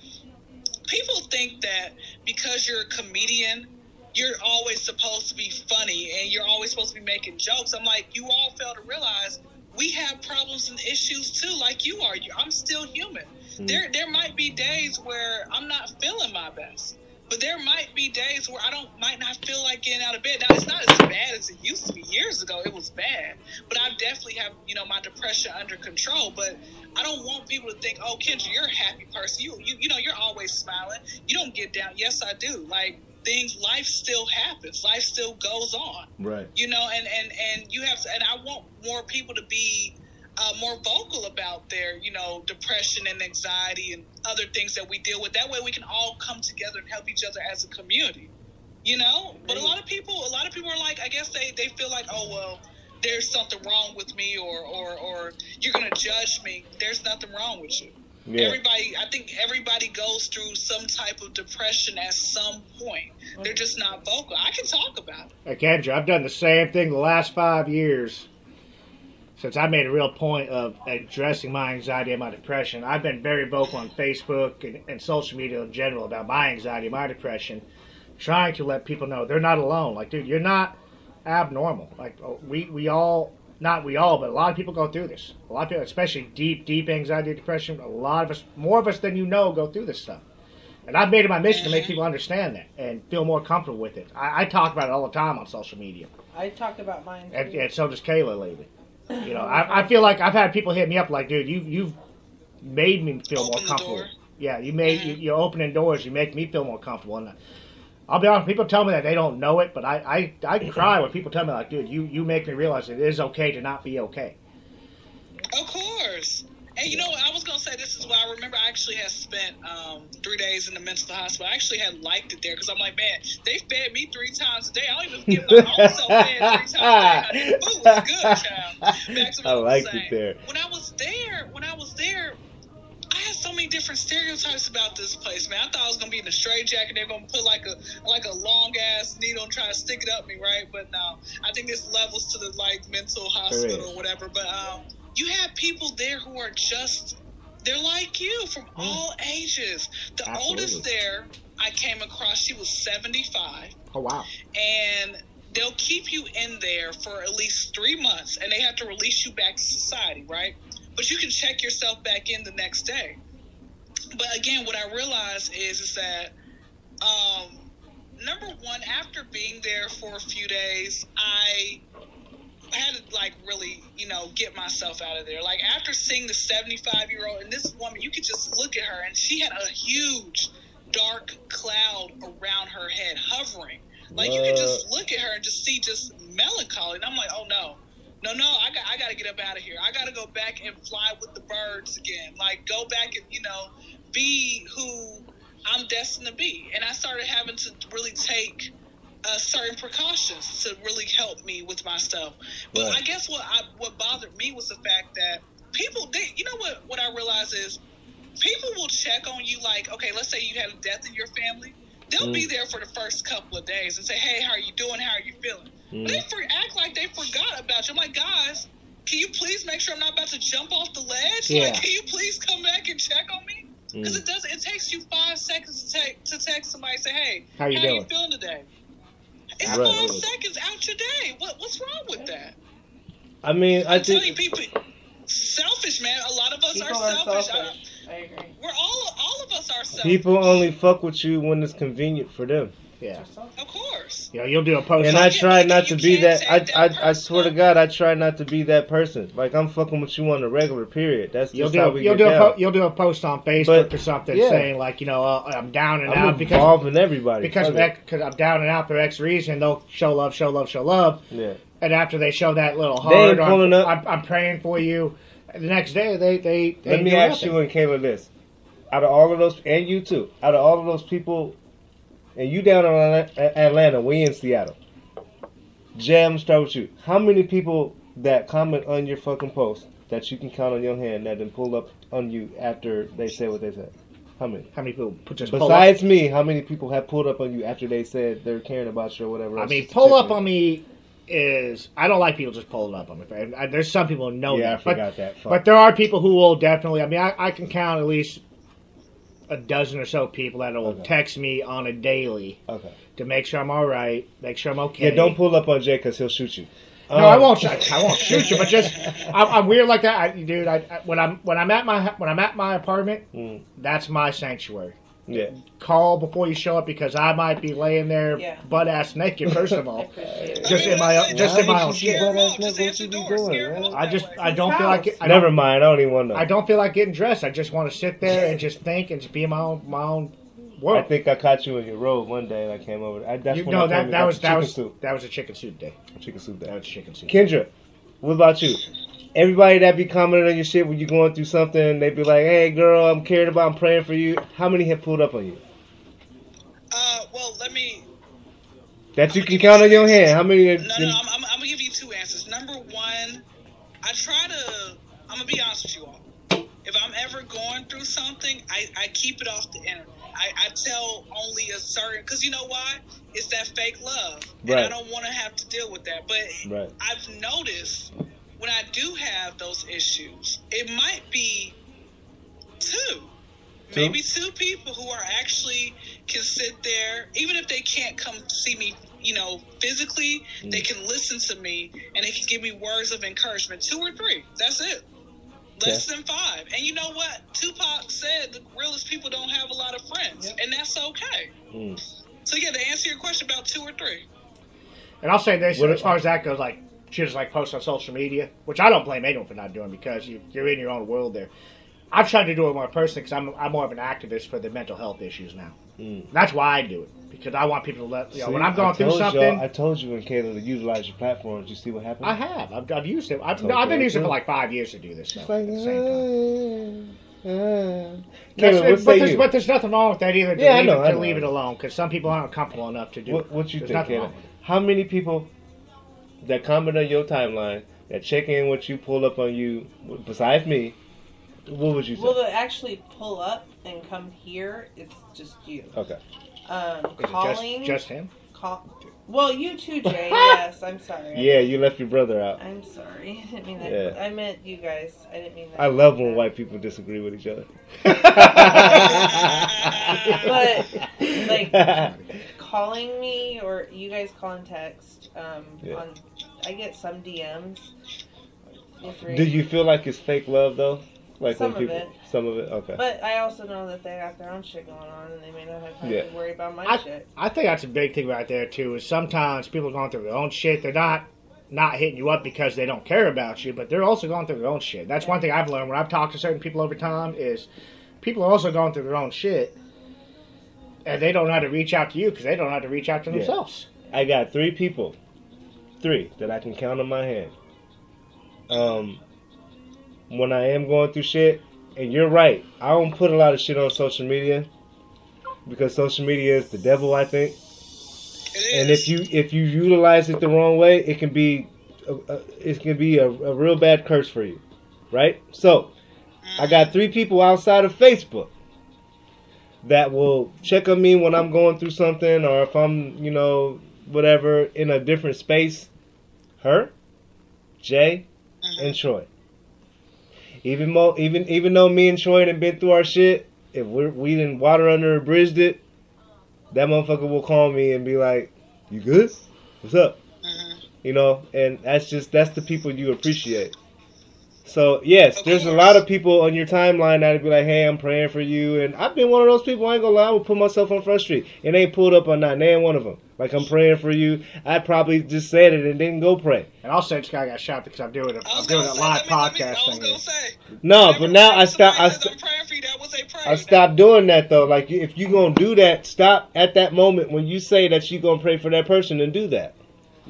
Speaker 4: People think that because you're a comedian, you're always supposed to be funny and you're always supposed to be making jokes. I'm like, you all fail to realize we have problems and issues too, like you are. I'm still human.
Speaker 1: Mhm.
Speaker 4: There, there might be days where I'm not feeling my best, but there might be days where I don't, might not feel like getting out of bed. Now, it's not as bad as it used to be. Years ago, it was bad, but I definitely have, you know, my depression under control. But I don't want people to think, oh, Kendra, you're a happy person. You, you, you know, you're always smiling. You don't get down. Yes, I do. Like things, life still happens. Life still goes on.
Speaker 1: Right.
Speaker 4: you know and and and you have to, and i want more people to be uh, more vocal about their you know depression and anxiety and other things that we deal with. That way we can all come together and help each other as a community you know? But a lot of people a lot of people are like i guess they they feel like oh well there's something wrong with me or or or you're gonna judge me. There's nothing wrong with you
Speaker 1: Yeah.
Speaker 4: everybody i think everybody goes through some type of depression at some point they're just not vocal i can talk about it
Speaker 2: Hey, Kendra, I've done the same thing the last five years since I made a real point of addressing my anxiety and my depression. I've been very vocal on Facebook and, and social media in general about my anxiety, my depression, trying to let people know they're not alone. Like, dude, you're not abnormal. Like, oh, we, we all, not we all, but a lot of people go through this. A lot of people, especially deep, deep anxiety, depression, a lot of us, more of us than you know, go through this stuff. And I've made it my mission to make people understand that and feel more comfortable with it. I, I talk about it all the time on social media.
Speaker 3: I talk about mine.
Speaker 2: and, and so does Kayla lately. You know, <clears throat> I, I feel like I've had people hit me up like, dude, you you've made me feel
Speaker 4: Open
Speaker 2: more comfortable. Yeah, you made you,
Speaker 4: Mhm.
Speaker 2: you're opening doors. You make me feel more comfortable. And I'll be honest, people tell me that they don't know it, but I I, I cry when people tell me like, dude, you you make me realize it is okay to not be okay.
Speaker 4: Of course. And you know, what? I was gonna say this is why I remember I actually had spent um, three days in the mental hospital. I actually had liked it there because I'm like, man, they fed me three times a day. I don't even give my own self fed three times a day. Food was good, child. Back to <laughs>
Speaker 1: I liked it there.
Speaker 4: When I was there, when I was there, so many different stereotypes about this place, man. I thought I was gonna be in a straight jacket. They're gonna put like a like a long ass needle and try to stick it up me, right? But no, I think there's levels to the like mental hospital or whatever. But um, you have people there who are just they're like you from all ages. The
Speaker 2: Absolutely.
Speaker 4: oldest there I came across, she was 75
Speaker 2: Oh wow.
Speaker 4: and they'll keep you in there for at least three months and they have to release you back to society right but you can check yourself back in the next day but again what i realized is is that um, number one after being there for a few days i had to like really you know get myself out of there like after seeing the 75 year old and this woman you could just look at her and she had a huge dark cloud around her head hovering like you could just look at her and just see just melancholy, and I'm like, oh no, no, no, I got, I got to get up out of here. I got to go back and fly with the birds again. Like go back and you know be who I'm destined to be. And I started having to really take uh, certain precautions to really help me with my stuff. But
Speaker 1: Right.
Speaker 4: I guess what I, what bothered me was the fact that people, they, you know what, what I realized is people will check on you like, okay, let's say you had a death in your family. They'll
Speaker 1: Mm.
Speaker 4: be there for the first couple of days and say, hey, how are you doing? How are you feeling?
Speaker 1: Mm.
Speaker 4: They for, act like they forgot about you. I'm like, guys, can you please make sure I'm not about to jump off the ledge?
Speaker 2: Yeah.
Speaker 4: Like, can you please come back and check on me? Because
Speaker 1: Mm.
Speaker 4: it does. It takes you five seconds to take to text somebody and say, "Hey,
Speaker 2: How you doing?
Speaker 4: feeling today?" It's
Speaker 1: Right.
Speaker 4: five seconds out your day. What what's wrong with that?
Speaker 1: I mean, I
Speaker 4: I'm telling you,
Speaker 1: think
Speaker 4: people, selfish man. A lot of us
Speaker 3: People
Speaker 4: are
Speaker 3: are
Speaker 4: selfish.
Speaker 3: selfish. I agree.
Speaker 4: We're all all of us are selfish.
Speaker 1: people only fuck with you when it's convenient for them.
Speaker 2: Yeah.
Speaker 4: of course.
Speaker 2: You know, you'll do a post.
Speaker 1: And I try not to be that. I, I, I swear to. God, I try not to be that person. Like I'm fucking with you on a regular period. That's
Speaker 2: You'll
Speaker 1: just
Speaker 2: do
Speaker 1: how we
Speaker 2: you'll
Speaker 1: get
Speaker 2: do a po- you'll do a post on Facebook
Speaker 1: But,
Speaker 2: or something
Speaker 1: yeah.
Speaker 2: saying like you know uh, I'm down and
Speaker 1: I'm
Speaker 2: out because
Speaker 1: involving everybody.
Speaker 2: because
Speaker 1: Fuck
Speaker 2: of
Speaker 1: it.
Speaker 2: X, because I'm down and out for X reason. They'll show love, show love, show love,
Speaker 1: Yeah.
Speaker 2: and after they show that little heart, I'm,
Speaker 1: up.
Speaker 2: I'm, I'm praying for you. The next day they they, they
Speaker 1: Let me
Speaker 2: doing
Speaker 1: ask
Speaker 2: nothing.
Speaker 1: you and Kayla this: out of all of those, and you too, out of all of those people, and you down in Atlanta, we in Seattle. Jam, start with you. How many people that comment on your fucking post that you can count on your hand that then pull up on you after they say what they said? How many?
Speaker 2: How many people put just?
Speaker 1: Besides me, how many people have pulled up on you after they said they're caring about you or whatever?
Speaker 2: I mean, pull up on me is I don't like people just pulling up on me. I, there's some people who know
Speaker 1: Yeah, I
Speaker 2: that, but
Speaker 1: that. Fuck.
Speaker 2: but there are people who will definitely. I mean, I, I can count at least a dozen or so people that will
Speaker 1: Okay.
Speaker 2: text me on a daily
Speaker 1: okay.
Speaker 2: to make sure I'm all right, make sure I'm okay.
Speaker 1: Yeah, don't pull up on Jay because he'll shoot you.
Speaker 2: No, I
Speaker 1: Um,
Speaker 2: won't. shoot- I won't shoot you, but just <laughs> I'm, I'm weird like that, I, dude. I, I, when I'm when I'm at my when I'm at my apartment,
Speaker 1: Mm,
Speaker 2: that's my sanctuary.
Speaker 1: Yeah.
Speaker 2: Call before you show up because I might be laying there
Speaker 3: Yeah.
Speaker 2: butt ass naked. First of all. <laughs> Just in my own- just in my own
Speaker 1: shit.
Speaker 4: Scare 'em
Speaker 1: Butt
Speaker 4: off.
Speaker 1: ass
Speaker 4: Just
Speaker 1: nigga,
Speaker 4: answer
Speaker 1: what
Speaker 4: the
Speaker 1: you
Speaker 4: door.
Speaker 1: doing,
Speaker 4: Scare 'em
Speaker 1: man?
Speaker 4: off
Speaker 2: I just. I don't feel like it, I
Speaker 1: Never mind. I don't even want to.
Speaker 2: I don't feel like getting dressed. I just want to sit there and just think and just be in my own my own world.
Speaker 1: I think I caught you in your robe one day and I came over. I, that's
Speaker 2: You,
Speaker 1: when
Speaker 2: no,
Speaker 1: came
Speaker 2: that
Speaker 1: and
Speaker 2: that was
Speaker 1: the
Speaker 2: that
Speaker 1: chicken
Speaker 2: was
Speaker 1: soup.
Speaker 2: that was a chicken soup day.
Speaker 1: Chicken soup day.
Speaker 2: That
Speaker 1: day.
Speaker 2: was chicken soup.
Speaker 1: Kendra, what about you? Everybody that be commenting on your shit when you're going through something, they be like, "Hey, girl, I'm caring about, I'm praying for you." How many have pulled up on you?
Speaker 4: Uh, well, let me.
Speaker 1: That you can count on your hand. How many? Have
Speaker 4: No, no, I'm, I'm, I'm gonna give you two answers. Number one, I try to. I'm gonna be honest with you all. If I'm ever going through something, I, I keep it off the internet. I, I tell only a certain because you know why? It's that fake love, and I don't want to have to deal with that. But
Speaker 1: Right.
Speaker 4: I've noticed when I do have those issues, it might be two,
Speaker 1: Two?
Speaker 4: maybe two people who are actually can sit there, even if they can't come see me, you know, physically,
Speaker 1: Mm.
Speaker 4: they can listen to me and they can give me words of encouragement. Two or three, that's it. Less than five. And you know what? Tupac said the realest people don't have a lot of friends,
Speaker 3: Yep.
Speaker 4: and that's okay.
Speaker 1: Mm.
Speaker 4: So yeah, to answer your question about two or three.
Speaker 2: And I'll say this
Speaker 1: What-
Speaker 2: as far as that goes, like she just like post on social media, which I don't blame anyone for not doing because you, you're in your own world there. I've tried to do it more personally because I'm, I'm more of an activist for the mental health issues now.
Speaker 1: Mm.
Speaker 2: That's why I do it because I want people to let you know
Speaker 1: See,
Speaker 2: when I'm going through something.
Speaker 1: I told you and Kayla to utilize your platforms. You see what happened?
Speaker 2: I have. I've, I've used it. I've, no, I've been using it for like five years to do this. Stuff
Speaker 1: like,
Speaker 2: at the same time.
Speaker 1: uh, uh. Kayla,
Speaker 2: it, but, there's, but there's nothing wrong with that either. To
Speaker 1: Yeah, I know,
Speaker 2: it,
Speaker 1: I know.
Speaker 2: leave it alone because some people aren't comfortable enough to do
Speaker 1: What,
Speaker 2: it.
Speaker 1: what you
Speaker 2: There's
Speaker 1: think, Kayla?
Speaker 2: wrong with it.
Speaker 1: How many people that comment on your timeline that check in what you pull up on you, besides me, what would you say?
Speaker 3: Well, to actually pull up and come here, it's just you.
Speaker 1: okay.
Speaker 3: Um, calling.
Speaker 2: just, just him?
Speaker 3: call. Well, you too, Jay. <laughs> yes, I'm sorry.
Speaker 1: Yeah, you left your brother out.
Speaker 3: I'm sorry. <laughs> I didn't mean that.
Speaker 1: Yeah.
Speaker 3: I meant you guys. I didn't mean that.
Speaker 1: I love when white people disagree with each other. <laughs>
Speaker 3: But like calling me or you guys call and text. Um,
Speaker 1: Yeah.
Speaker 3: on I get some DMs.
Speaker 1: Do you feel like it's fake love though? Like
Speaker 3: Some
Speaker 1: when
Speaker 3: of
Speaker 1: people,
Speaker 3: it.
Speaker 1: some of it, okay.
Speaker 3: But I also know that they got their own shit going on, and they may not have time
Speaker 1: Yeah.
Speaker 3: to worry about my
Speaker 2: I,
Speaker 3: shit.
Speaker 2: I think that's a big thing right there too. Is sometimes people are going through their own shit. They're not not hitting you up because they don't care about you, but they're also going through their own shit. That's one thing I've learned when I've talked to certain people over time is people are also going through their own shit, and they don't know how to reach out to you because they don't know how to reach out to
Speaker 1: Yeah.
Speaker 2: themselves.
Speaker 1: I got three people, three that I can count on my hand. Um, when I am going through shit, and you're right, I don't put a lot of shit on social media because social media is the devil. I think, and if you if you utilize it the wrong way, it can be a, a, it can be a, a real bad curse for you, right? So, I got three people outside of Facebook that will check on me when I'm going through something or if I'm, you know, whatever in a different space. Her, Jay,
Speaker 4: Mhm.
Speaker 1: and Troy. Even mo, even even though me and Troy done been through our shit, if we we didn't water under or bridged it, that motherfucker will call me and be like, "You good? What's up?"
Speaker 4: Mhm.
Speaker 1: You know, and that's just that's the people you appreciate. So yes,
Speaker 4: Of
Speaker 1: there's a lot of people on your timeline that'd be like, "Hey, I'm praying for you," and I've been one of those people. I ain't gonna lie, I would put myself on Front Street. It ain't pulled up on not name one of them. Like I'm praying for you. I probably just said it and didn't go pray.
Speaker 2: And also, this guy got shot because I'm doing a,
Speaker 4: I
Speaker 2: I'm doing a
Speaker 4: say,
Speaker 2: live
Speaker 4: let me- let me-
Speaker 2: podcast
Speaker 4: I was
Speaker 2: thing.
Speaker 4: gonna say.
Speaker 1: No, but now I stop. I,
Speaker 4: says,
Speaker 1: st-
Speaker 4: I'm praying for you. That was a prayer.
Speaker 1: I stopped doing that though. Like if you gonna do that, stop at that moment when you say that you gonna pray for that person and do that.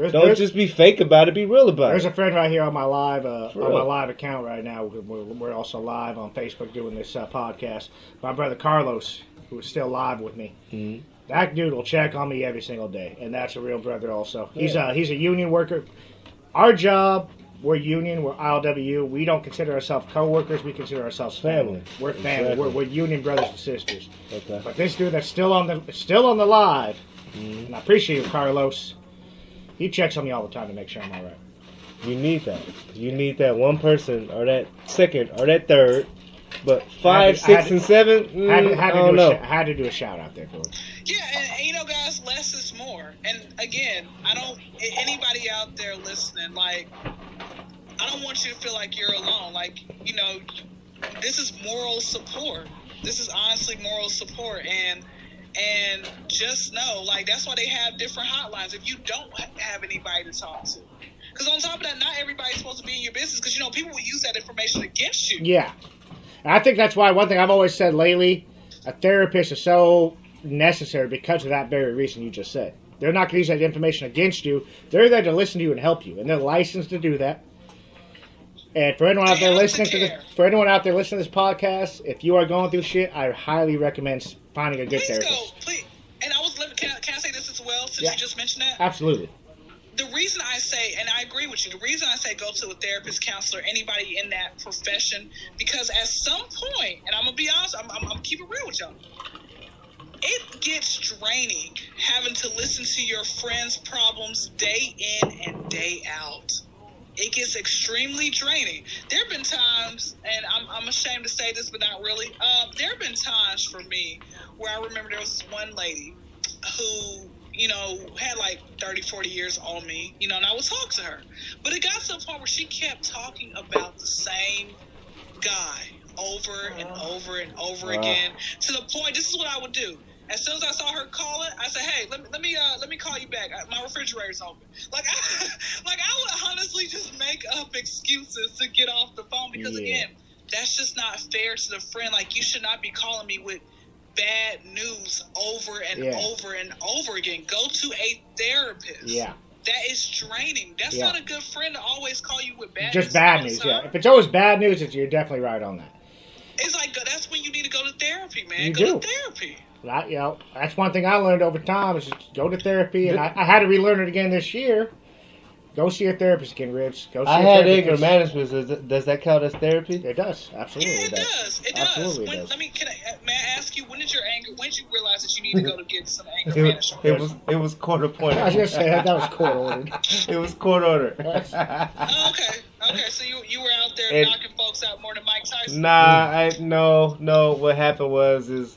Speaker 2: There's,
Speaker 1: Don't
Speaker 2: there's-
Speaker 1: just be fake about it. Be real about
Speaker 2: There's
Speaker 1: it.
Speaker 2: There's a friend right here on my live uh, on my live account right now. We're, we're also live on Facebook doing this uh, podcast. My brother Carlos, who is still live with me,
Speaker 1: Mhm.
Speaker 2: that dude will check on me every single day, and that's a real brother. Also, he's
Speaker 1: Yeah.
Speaker 2: a he's a union worker. Our job, we're union, we're ILWU. We don't consider ourselves co-workers. We consider ourselves family.
Speaker 1: Family.
Speaker 2: We're family.
Speaker 1: Exactly.
Speaker 2: We're, we're union brothers and sisters.
Speaker 1: Okay.
Speaker 2: But this dude that's still on the still on the live,
Speaker 1: Mhm.
Speaker 2: and I appreciate you, Carlos. He checks on me all the time to make sure I'm all right.
Speaker 1: You need that. You need that one person or that second or that third. But five,
Speaker 2: had to- I had
Speaker 1: six,
Speaker 2: to-
Speaker 1: and seven, mm,
Speaker 2: Had to, had
Speaker 1: I don't
Speaker 2: do
Speaker 1: know.
Speaker 2: sh- had to do a shout out there for.
Speaker 4: Yeah, and, and you know, guys, less is more. And again, I don't. Anybody out there listening, like, I don't want you to feel like you're alone. Like, you know, this is moral support. This is honestly moral support, and and just know, like, that's why they have different hotlines. If you don't have anybody to talk to, because on top of that, not everybody's supposed to be in your business. Because you know, people will use that information against you.
Speaker 2: Yeah, and I think that's why one thing I've always said lately, a therapist is so necessary because of that very reason you just said. They're not going to use that information against you. They're there to listen to you and help you, and they're licensed to do that. And for anyone out there listening
Speaker 4: to
Speaker 2: this, for anyone out there listening to this podcast, if you are going through shit, I highly recommend finding a good
Speaker 4: Please
Speaker 2: therapist.
Speaker 4: go, please. And I was. Can, I- can I say this as well? Since
Speaker 2: Yeah.
Speaker 4: you just mentioned that.
Speaker 2: Absolutely.
Speaker 4: the reason I say, and I agree with you, the reason I say go to a therapist, counselor, anybody in that profession, because at some point, and I'm gonna be honest, I'm, I'm, I'm keep it real with y'all. It gets draining having to listen to your friends' problems day in and day out. It gets extremely draining. There have been times, and I'm, I'm ashamed to say this, but not really. Uh, there have been times for me where I remember there was this one lady who you know, had like 30, 40 years on me, you know, and I would talk to her. But it got to a point where she kept talking about the same guy over and over and over
Speaker 1: Wow.
Speaker 4: again to the point, this is what I would do. As soon as I saw her call it, I said, "Hey, let me let me uh, let me call you back. I, my refrigerator's open." Like, I, <laughs> like I would honestly just make up excuses to get off the phone because
Speaker 2: Yeah.
Speaker 4: again, that's just not fair to the friend. Like, you should not be calling me with bad news over and
Speaker 2: Yeah.
Speaker 4: over and over again. Go to a therapist.
Speaker 2: Yeah,
Speaker 4: That is draining. That's
Speaker 2: Yeah.
Speaker 4: not a good friend to always call you with bad
Speaker 2: just
Speaker 4: news.
Speaker 2: bad news. Yeah, if it's always bad news, you're definitely right on that.
Speaker 4: It's like that's when you need to go to therapy, man.
Speaker 2: You
Speaker 4: go
Speaker 2: do.
Speaker 4: to therapy.
Speaker 2: Right, you know, that's one thing I learned over time is just go to therapy, and I, I had to relearn it again this year. Go see a therapist again, Ribbz. Go see
Speaker 1: I
Speaker 2: a
Speaker 1: had
Speaker 2: therapist.
Speaker 1: anger management. Does, that- does that count as therapy?
Speaker 2: It does, absolutely.
Speaker 4: Yeah,
Speaker 2: it
Speaker 4: it
Speaker 2: does.
Speaker 4: does. It
Speaker 2: Absolutely
Speaker 4: does.
Speaker 2: it
Speaker 4: When,
Speaker 2: does.
Speaker 4: Let me. Can I, uh, may I ask you when did your anger? When did you realize that you need to go to get some anger
Speaker 1: It,
Speaker 4: management?
Speaker 1: it was it was court appointed.
Speaker 2: I was gonna say that, that was court ordered. <laughs>
Speaker 1: it was court ordered. <laughs>
Speaker 4: Oh, okay. Okay. So you you were out there
Speaker 1: And-
Speaker 4: knocking folks out more than Mike Tyson.
Speaker 1: Nah, I no, no. What happened was is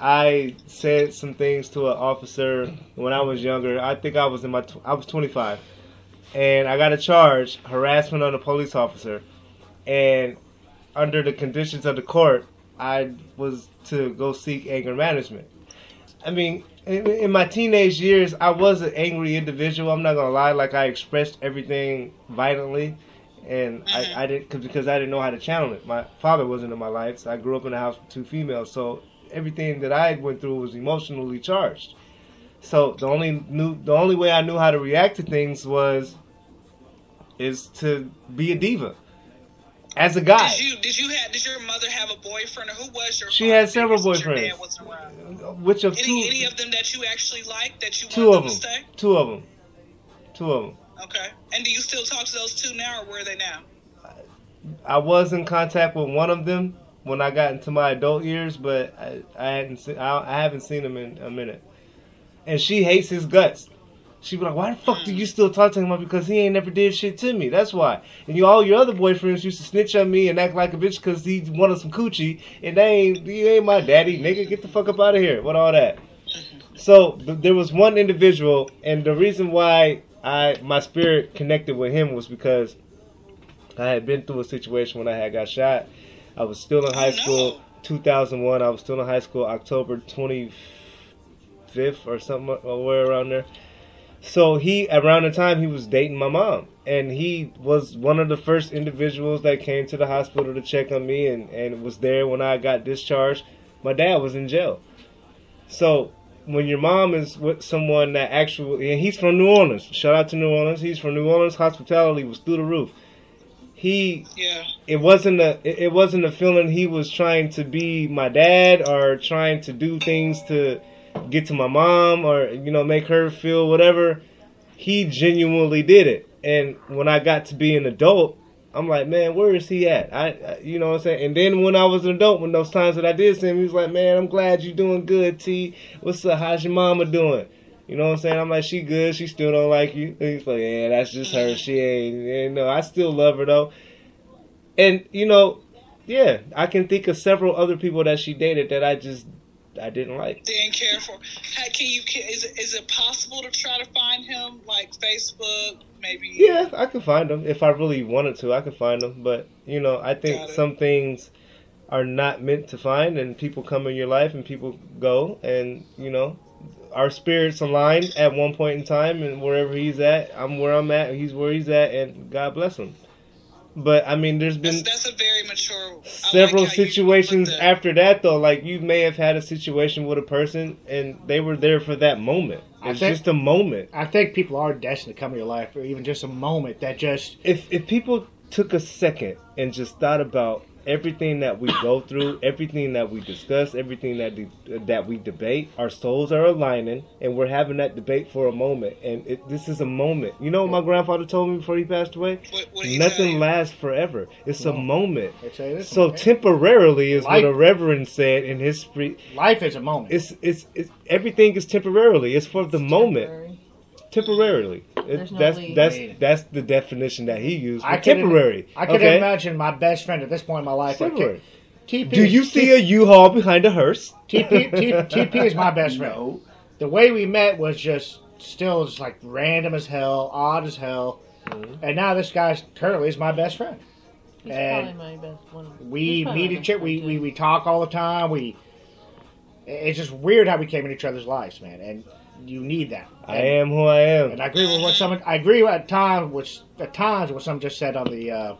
Speaker 1: I said some things to an officer when I was younger. I think I was in my tw- I was 25, and I got a charge harassment on a police officer, and under the conditions of the court, I was to go seek anger management. I mean, in, in my teenage years, I was an angry individual. I'm not gonna lie. Like I expressed everything violently, and. I, mm-hmm. I didn't cause, because I didn't know how to channel it. My father wasn't in my life, so I grew up in a house with two females. So everything that I went through was emotionally charged. So the only knew the only way I knew how to react to things was is to be a diva. As a guy,
Speaker 4: Did you did you have did your mother have a boyfriend or who was your?
Speaker 1: She
Speaker 4: father
Speaker 1: had several boyfriends. which of
Speaker 4: Any
Speaker 1: two
Speaker 4: any of them that you actually liked that you
Speaker 1: two
Speaker 4: wanted
Speaker 1: of
Speaker 4: them
Speaker 1: them,
Speaker 4: to stay?
Speaker 1: two of them, two of them.
Speaker 4: Okay. And do you still talk to those two now, or where are they now?
Speaker 1: I was in contact with one of them when I got into my adult years, but I, I hadn't seen, I, I haven't seen him in a minute. And she hates his guts. She be like, "Why the fuck do you mm. still talk to him? Because he ain't never did shit to me. That's why." And you, all your other boyfriends used to snitch on me and act like a bitch because he wanted some coochie, and they ain't, he ain't my daddy, nigga. Get the fuck up out of here. What all that? <laughs> So th- there was one individual, and the reason why I my spirit connected with him was because I had been through a situation when I had got shot. I was still in high
Speaker 4: Oh,
Speaker 1: school, 2001. I was still in high school, October 25th or something, or where around there. So he, around the time he was dating my mom, and he was one of the first individuals that came to the hospital to check on me, and and was there when I got discharged. My dad was in jail. So when your mom is with someone that actually, and he's from New Orleans. Shout out to New Orleans. He's from New Orleans. Hospitality was through the roof. He
Speaker 4: Yeah.
Speaker 1: it wasn't a it wasn't a feeling he was trying to be my dad or trying to do things to get to my mom or you know make her feel whatever. He genuinely did it. And when i got to be an adult i'm like man where is he at? I, I you know what i'm saying? And then when i was an adult when those times that i did see him he was like man i'm glad you're doing good t. What's up? How's your mama doing you know what I'm saying? I'm like, she good. She still don't like you. And he's like, yeah, that's just her. She ain't. You know, I still love her though. And you know, yeah, I can think of several other people that she dated that I just I didn't like.
Speaker 4: Didn't care for. How, can you? Can, is it possible to try to find him like Facebook? Maybe.
Speaker 1: Yeah, I could find him if I really wanted to. I could find them, but you know, I think some things are not meant to find, and people come in your life and people go, and you know, our spirits align at one point in time, and wherever he's at, I'm where I'm at. He's where he's at, and God bless him. But I mean, there's been
Speaker 4: That's, that's a very mature. I like
Speaker 1: several
Speaker 4: how you put
Speaker 1: situations
Speaker 4: that.
Speaker 1: after that though like you may have had a situation with a person and they were there for that moment it's
Speaker 2: think-
Speaker 1: just a moment
Speaker 2: I think people are destined to come to your life or even just a moment that just
Speaker 1: if if people took a second and just thought about everything that we go through everything that we discuss everything that de- that we debate our souls are aligning and we're having that debate for a moment and it, this is a moment you know what my grandfather told me before he passed away
Speaker 4: What, what did he tell
Speaker 1: nothing lasts forever it's a
Speaker 2: No.
Speaker 1: moment
Speaker 2: it's a, it's
Speaker 1: so
Speaker 2: okay.
Speaker 1: temporarily is
Speaker 2: Life-
Speaker 1: what a reverend said in his spree
Speaker 2: life is a moment.
Speaker 1: it's, it's it's everything is temporarily. It's for the moment,
Speaker 3: Temporary.
Speaker 1: Temporarily. It-
Speaker 3: no
Speaker 1: that's
Speaker 3: leave.
Speaker 1: that's that's the definition that he used.
Speaker 2: I
Speaker 1: temporary.
Speaker 2: I could
Speaker 1: okay?
Speaker 2: imagine my best friend at this point in my life. Like,
Speaker 1: Temporary.
Speaker 2: TP,
Speaker 1: Do you see a U-Haul behind a hearse?
Speaker 2: TP, T- TP is my best friend.
Speaker 1: No.
Speaker 2: The way we met was just still just like random as hell, odd as hell.
Speaker 1: Mhm.
Speaker 2: And now this guy currently is my best friend.
Speaker 3: He's
Speaker 2: And
Speaker 3: probably my best one.
Speaker 2: We meet each other. We, we we talk all the time. We It's just weird how we came in each other's lives, man, and you need that.
Speaker 1: I am who I am.
Speaker 2: And I agree with what someone. I agree at times, which at times what someone just said on the uh,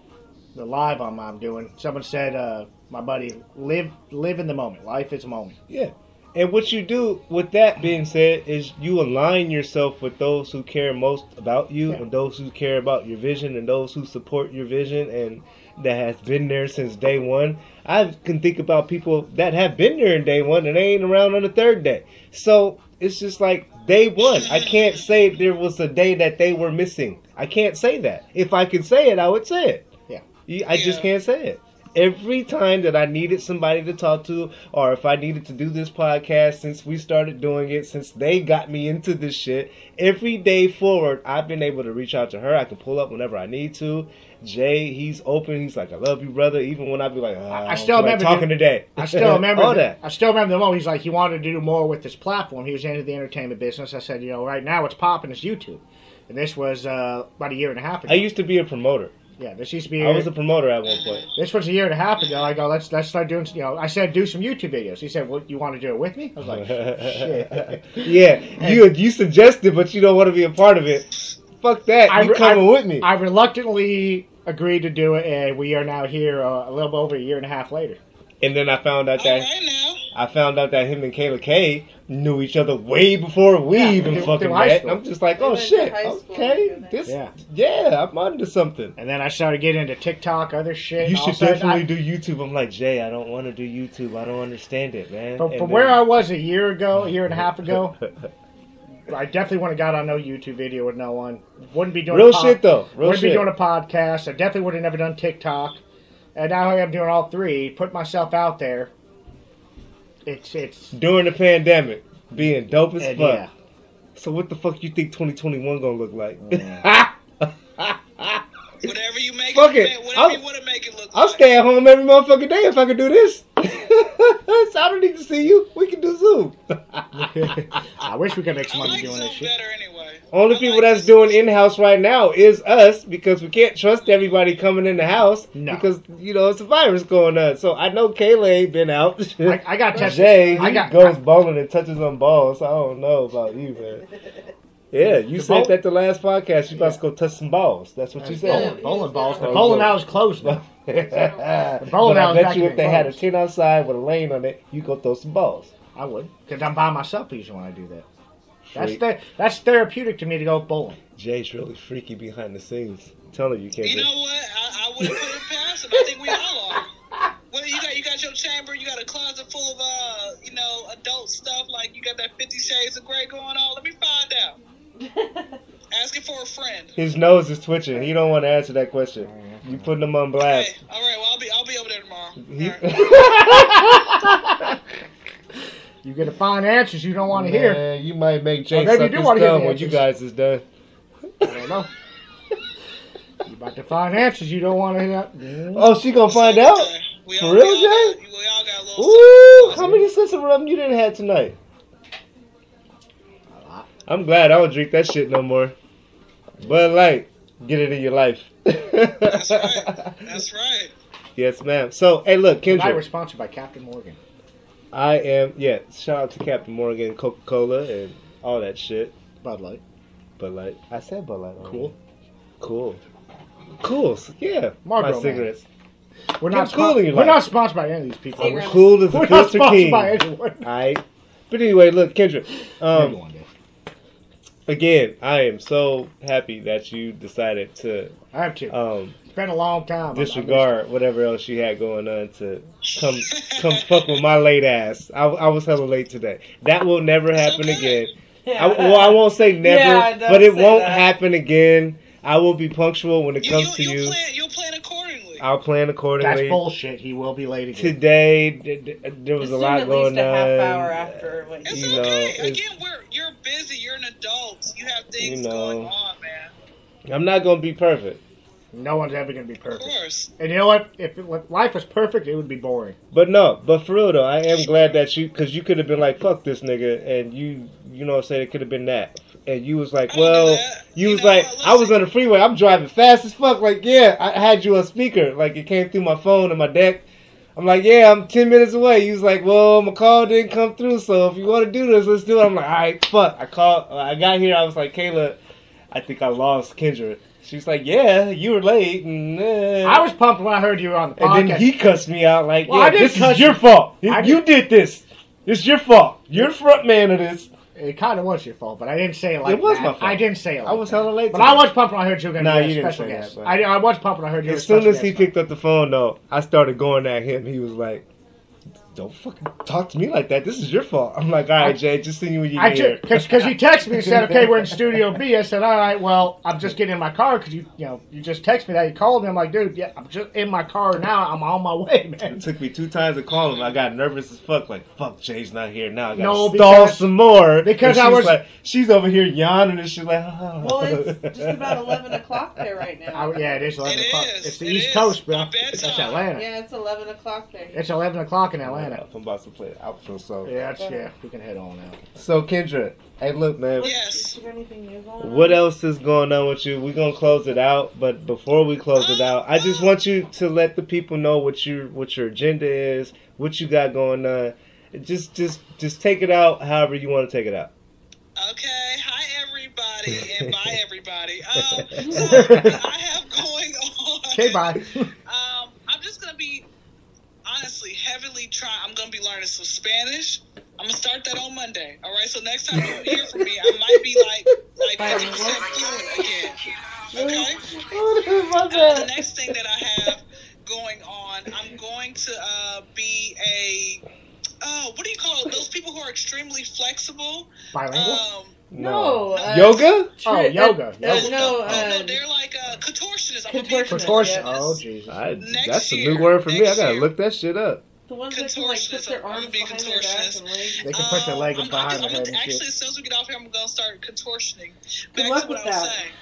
Speaker 2: the live I'm, I'm doing. Someone said, uh, "My buddy, live live in the moment. Life is a moment."
Speaker 1: Yeah. And what you do with that being said is you align yourself with those who care most about you
Speaker 2: Yeah.
Speaker 1: and those who care about your vision and those who support your vision and that has been there since day one. I can think about people that have been there in day one and they ain't around on the third day. So it's just like day one. I <laughs> can't say there was a day that they were missing. I can't say that. If I could say it, I would say it.
Speaker 2: Yeah.
Speaker 1: I just
Speaker 4: Yeah.
Speaker 1: can't say it. Every time that I needed somebody to talk to, or if I needed to do this podcast since we started doing it, since they got me into this shit, every day forward, I've been able to reach out to her. I can pull up whenever I need to. Jay, he's open. He's like, "I love you, brother." Even when I be like, oh,
Speaker 2: I
Speaker 1: I,
Speaker 2: still remember
Speaker 1: talking
Speaker 2: the-
Speaker 1: today."
Speaker 2: I still <laughs> remember
Speaker 1: all
Speaker 2: the-
Speaker 1: that.
Speaker 2: I still remember the moment he's like he wanted to do more with this platform. He was into the entertainment business. I said, you know, right now what's popping is YouTube, and this was uh, about a year and a half ago.
Speaker 1: I used to be a promoter.
Speaker 2: yeah, this used to be.
Speaker 1: I was a promoter at one point.
Speaker 2: this was a year and a half ago. I go, let's let's start doing. You know, I said do some YouTube videos. He said, well, you want to do it with me? I was like, <laughs> shit.
Speaker 1: yeah, <laughs> you you suggested, but you don't want to be a part of it. Fuck that.
Speaker 2: I
Speaker 1: you
Speaker 2: re-
Speaker 1: coming
Speaker 2: I-
Speaker 1: with me?
Speaker 2: I reluctantly agreed to do it, and we are now here uh, a little over a year and a half later.
Speaker 1: and then I found out that
Speaker 4: right.
Speaker 1: I found out that him and Kayla K knew each other way before we
Speaker 2: Yeah,
Speaker 1: even fucking met.
Speaker 2: school.
Speaker 1: I'm just like, oh shit, okay, this,
Speaker 2: Yeah.
Speaker 1: yeah. I'm onto something.
Speaker 2: And then I started getting into TikTok, other shit.
Speaker 1: You should
Speaker 2: of a sudden
Speaker 1: definitely
Speaker 2: I-
Speaker 1: do YouTube. I'm like, Jay, I don't want to do YouTube. I don't understand it, man.
Speaker 2: From,
Speaker 1: And
Speaker 2: from
Speaker 1: then-
Speaker 2: where I was a year ago, a year and a half ago, <laughs> I definitely wouldn't have got on no YouTube video with no one. Wouldn't be doing
Speaker 1: Real
Speaker 2: a pod-
Speaker 1: shit though. Real
Speaker 2: wouldn't be doing a podcast. I definitely would have never done TikTok. And now I'm doing all three. Put myself out there. It's it's
Speaker 1: During the pandemic, being dope as fuck.
Speaker 2: yeah.
Speaker 1: So what the fuck you think 2021 gonna look like? <laughs>
Speaker 4: Whatever you make
Speaker 1: Fuck
Speaker 4: it,
Speaker 1: it.
Speaker 4: whatever
Speaker 1: I'll-
Speaker 4: you want to make it look
Speaker 1: I'll
Speaker 4: like.
Speaker 1: stay at home every motherfucking day if I could do this. So I don't need to see you. We can do Zoom. <laughs>
Speaker 2: I wish we could make some money
Speaker 4: like
Speaker 2: doing
Speaker 4: Zoom
Speaker 2: this shit.
Speaker 4: better anyway.
Speaker 1: Only
Speaker 4: I
Speaker 1: people
Speaker 4: like
Speaker 1: that's doing in house right now is us because we can't trust everybody coming in the house
Speaker 2: No.
Speaker 1: because you know it's a virus going on. So I know Kayla ain't been out.
Speaker 2: I, I got <laughs> tested.
Speaker 1: Jay, he
Speaker 2: I got
Speaker 1: goes bowling and touches on balls. I don't know about you, man. Yeah, you
Speaker 2: The
Speaker 1: said
Speaker 2: bowl-
Speaker 1: that the last podcast. You're about to go touch some balls. That's what you said.
Speaker 2: bowling balls. The
Speaker 1: Oh,
Speaker 2: bowling
Speaker 1: good.
Speaker 2: alley's closed now. <laughs>
Speaker 1: but <laughs>
Speaker 2: bowling
Speaker 1: I
Speaker 2: alley's
Speaker 1: bet you if they had a
Speaker 2: closed.
Speaker 1: tent outside with a lane on it, you go throw some balls.
Speaker 2: I would, because I'm by myself usually when I do that. That's
Speaker 1: Freak.
Speaker 2: the, that's therapeutic to me to go bowling.
Speaker 1: Jay's really freaky behind the scenes. I'm telling you, you can't.
Speaker 4: You know what? I, I wouldn't put it past him. I think we all are. <laughs> Well, you got you got your chamber. You got a closet full of uh, you know, adult stuff. Like you got that Fifty Shades of Grey going on. Let me find out. Asking for a friend.
Speaker 1: His nose is twitching. He don't want to answer that question. You putting him on
Speaker 4: Hey,
Speaker 1: blast.
Speaker 4: all right. Well, I'll be I'll be over there tomorrow.
Speaker 1: He-
Speaker 4: All right. <laughs>
Speaker 2: You get to find answers you don't want to hear.
Speaker 1: Man, you might make Jay
Speaker 2: Or maybe
Speaker 1: suck
Speaker 2: you do
Speaker 1: his
Speaker 2: wanna hear
Speaker 1: thumb when you guys is done.
Speaker 2: I don't know. you about to find answers you don't want to hear.
Speaker 1: Oh, she gonna find out?
Speaker 4: We
Speaker 1: For real,
Speaker 4: we all
Speaker 1: Jay?
Speaker 4: Got, we all got a little.
Speaker 1: Ooh, how many cents of rum you didn't have tonight?
Speaker 2: A lot.
Speaker 1: I'm glad I don't drink that shit no more. Bud Light, get it in your life.
Speaker 4: That's right. That's right.
Speaker 1: Yes, ma'am. So, hey, look,
Speaker 2: Tonight we're
Speaker 1: Kendra,
Speaker 2: sponsored by Captain Morgan.
Speaker 1: I am. Yeah, shout out to Captain Morgan, Coca Cola, and all that shit.
Speaker 2: Bud Light.
Speaker 1: Bud Light. I said Bud Light.
Speaker 2: Cool.
Speaker 1: Cool. Cool. Yeah.
Speaker 2: Marlboro
Speaker 1: my
Speaker 2: Man.
Speaker 1: cigarettes.
Speaker 2: We're
Speaker 1: Get
Speaker 2: not,
Speaker 1: cool
Speaker 2: spon- we're
Speaker 1: life.
Speaker 2: not sponsored by any of these people.
Speaker 1: I'm
Speaker 3: Cigarettes.
Speaker 1: cool as a
Speaker 2: We're not sponsored
Speaker 1: king.
Speaker 2: by anyone.
Speaker 1: Alright. But anyway, look, Kendra.
Speaker 2: Maybe
Speaker 1: Um,
Speaker 2: one day.
Speaker 1: Again, I am so happy that you decided to
Speaker 2: I have to.
Speaker 1: um,
Speaker 2: It's been a long time. I'm- I'm
Speaker 1: disregard whatever else you had going on to come come fuck with my late ass. I, I was hella late today. That will never happen
Speaker 4: okay.
Speaker 1: again. I, well, I won't say never,
Speaker 3: Yeah,
Speaker 1: but it won't
Speaker 3: that.
Speaker 1: happen again. I will be punctual when it comes
Speaker 4: you,
Speaker 1: to
Speaker 4: you'll
Speaker 1: you.
Speaker 4: plan you'll plan accordingly.
Speaker 1: I'll
Speaker 2: That's bullshit. He will be late again.
Speaker 1: Today, d- d- there was a
Speaker 3: Assume
Speaker 1: lot
Speaker 3: at
Speaker 1: going
Speaker 3: least a half hour after what
Speaker 4: It's
Speaker 1: you know,
Speaker 4: okay.
Speaker 1: it's-
Speaker 4: Again, we're you're busy. You're an adult. You have things
Speaker 1: You know.
Speaker 4: going on, man.
Speaker 1: I'm not gonna be perfect,
Speaker 2: No one's ever going to be perfect.
Speaker 4: Of course.
Speaker 2: And you know what? If, it, if life was perfect, it would be boring.
Speaker 1: but no. But for real though, I am glad that you, because you could have been like, "Fuck this nigga," and you, you know, say it could have been that, and you was like,
Speaker 4: I don't do
Speaker 1: "Well," you
Speaker 4: You
Speaker 1: was
Speaker 4: know,
Speaker 1: like,
Speaker 4: listen.
Speaker 1: "I was on the freeway. I'm driving fast as fuck." Like, yeah, I had you on speaker. Like it came through my phone and my deck. I'm like, yeah, I'm ten minutes away. He was like, well, my call didn't come through, so if you want to do this, let's do it. I'm like, all right, fuck. I called. I got here. I was like, Kayla, I think I lost Kendra. She's like, yeah, you were late. And, uh,
Speaker 2: I was pumped when I heard you were on the podcast.
Speaker 1: and then he cussed me out like,
Speaker 2: Well,
Speaker 1: yeah, this is your
Speaker 2: you.
Speaker 1: fault.
Speaker 2: I
Speaker 1: you did this. It's your fault. You're front man of this.
Speaker 2: It kind of was your fault, but I didn't say it like
Speaker 1: It was
Speaker 2: that.
Speaker 1: my fault.
Speaker 2: I didn't say it like
Speaker 1: I was
Speaker 2: that.
Speaker 1: hella late.
Speaker 2: But
Speaker 1: today.
Speaker 2: I watched pumped when I heard you were going to
Speaker 1: Nah,
Speaker 2: be
Speaker 1: you
Speaker 2: a
Speaker 1: didn't
Speaker 2: special
Speaker 1: say that,
Speaker 2: guest.
Speaker 1: but-
Speaker 2: I, I was pumped when I heard you were a
Speaker 1: As soon
Speaker 2: special
Speaker 1: as he
Speaker 2: guest.
Speaker 1: picked up the phone, though, I started going at him. He was like, "Don't fucking talk to me like that. This is your fault." I'm like, "All right, Jay, just see you when you
Speaker 2: I
Speaker 1: get here."
Speaker 2: because because he texted me and said, "Okay, we're in <laughs> Studio B. I said, "All right, well, I'm just getting in my car because you you know you just texted me that you called me." I'm like, "Dude, yeah, I'm just in my car now. I'm on my way, man."
Speaker 1: It took me two times to call him. I got nervous as fuck. Like, fuck, Jay's not here now. I gotta
Speaker 2: No,
Speaker 1: stall
Speaker 2: because-
Speaker 1: some more
Speaker 2: because
Speaker 1: And
Speaker 2: I
Speaker 1: she's
Speaker 2: was-
Speaker 1: like, she's over here yawning and she's like, oh. <laughs>
Speaker 3: Well, it's just about eleven o'clock there right now.
Speaker 2: I, yeah, it is 11
Speaker 4: It
Speaker 2: o'clock.
Speaker 4: is.
Speaker 2: It's the
Speaker 4: It
Speaker 2: East
Speaker 4: is.
Speaker 2: Coast, bro.
Speaker 4: My bedtime.
Speaker 2: It's Atlanta.
Speaker 3: Yeah, it's eleven o'clock there.
Speaker 2: It's 11 o'clock in Atlanta.
Speaker 1: I'm about to play the outro. So,
Speaker 2: Yeah, yeah, we can head on out.
Speaker 1: so Kendra, hey, look, man.
Speaker 4: Yes.
Speaker 3: Is there anything new going on?
Speaker 1: What else is going on with you? We're gonna close it out, but before we close it out, I just want you to let the people know what your what your agenda is, what you got going on. Just just just take it out however you want to take it out.
Speaker 4: Okay. Hi, everybody, and bye, <laughs> everybody. Um, <laughs> so what I have going on.
Speaker 2: Okay, bye. <laughs>
Speaker 4: Um, I'm just gonna be honestly heavily try. I'm gonna be learning some Spanish. I'm gonna start that on Monday. All right. So next time you hear from me, I might be like like 50 percent fluent again. Okay. <laughs> Uh, the next thing that I have going on, I'm going to uh, be a oh, what do you call it? Those people who are extremely flexible.
Speaker 2: Bilingual?
Speaker 4: Um,
Speaker 3: No. uh,
Speaker 1: Yoga?
Speaker 2: Oh, yoga,
Speaker 3: Uh,
Speaker 2: yoga.
Speaker 3: no,
Speaker 4: oh,
Speaker 3: uh,
Speaker 4: no, they're like uh, contortionists. I'm gonna a
Speaker 3: Contortionist,
Speaker 2: Contortion.
Speaker 3: yeah.
Speaker 2: Oh, Jesus.
Speaker 1: I,
Speaker 4: Next
Speaker 1: that's a new word for me. I gotta look that shit up.
Speaker 3: The ones that can like put their
Speaker 4: I'm
Speaker 3: arms
Speaker 4: be
Speaker 3: behind their back and legs.
Speaker 2: They can put their leg
Speaker 4: Um, I'm-
Speaker 2: behind
Speaker 4: I'm,
Speaker 2: their
Speaker 4: I'm,
Speaker 2: head
Speaker 4: Actually, as soon as we get off here, I'm gonna start contortioning.
Speaker 3: Good
Speaker 4: Back
Speaker 3: luck
Speaker 4: to what
Speaker 3: with
Speaker 4: I was
Speaker 3: that.
Speaker 4: saying.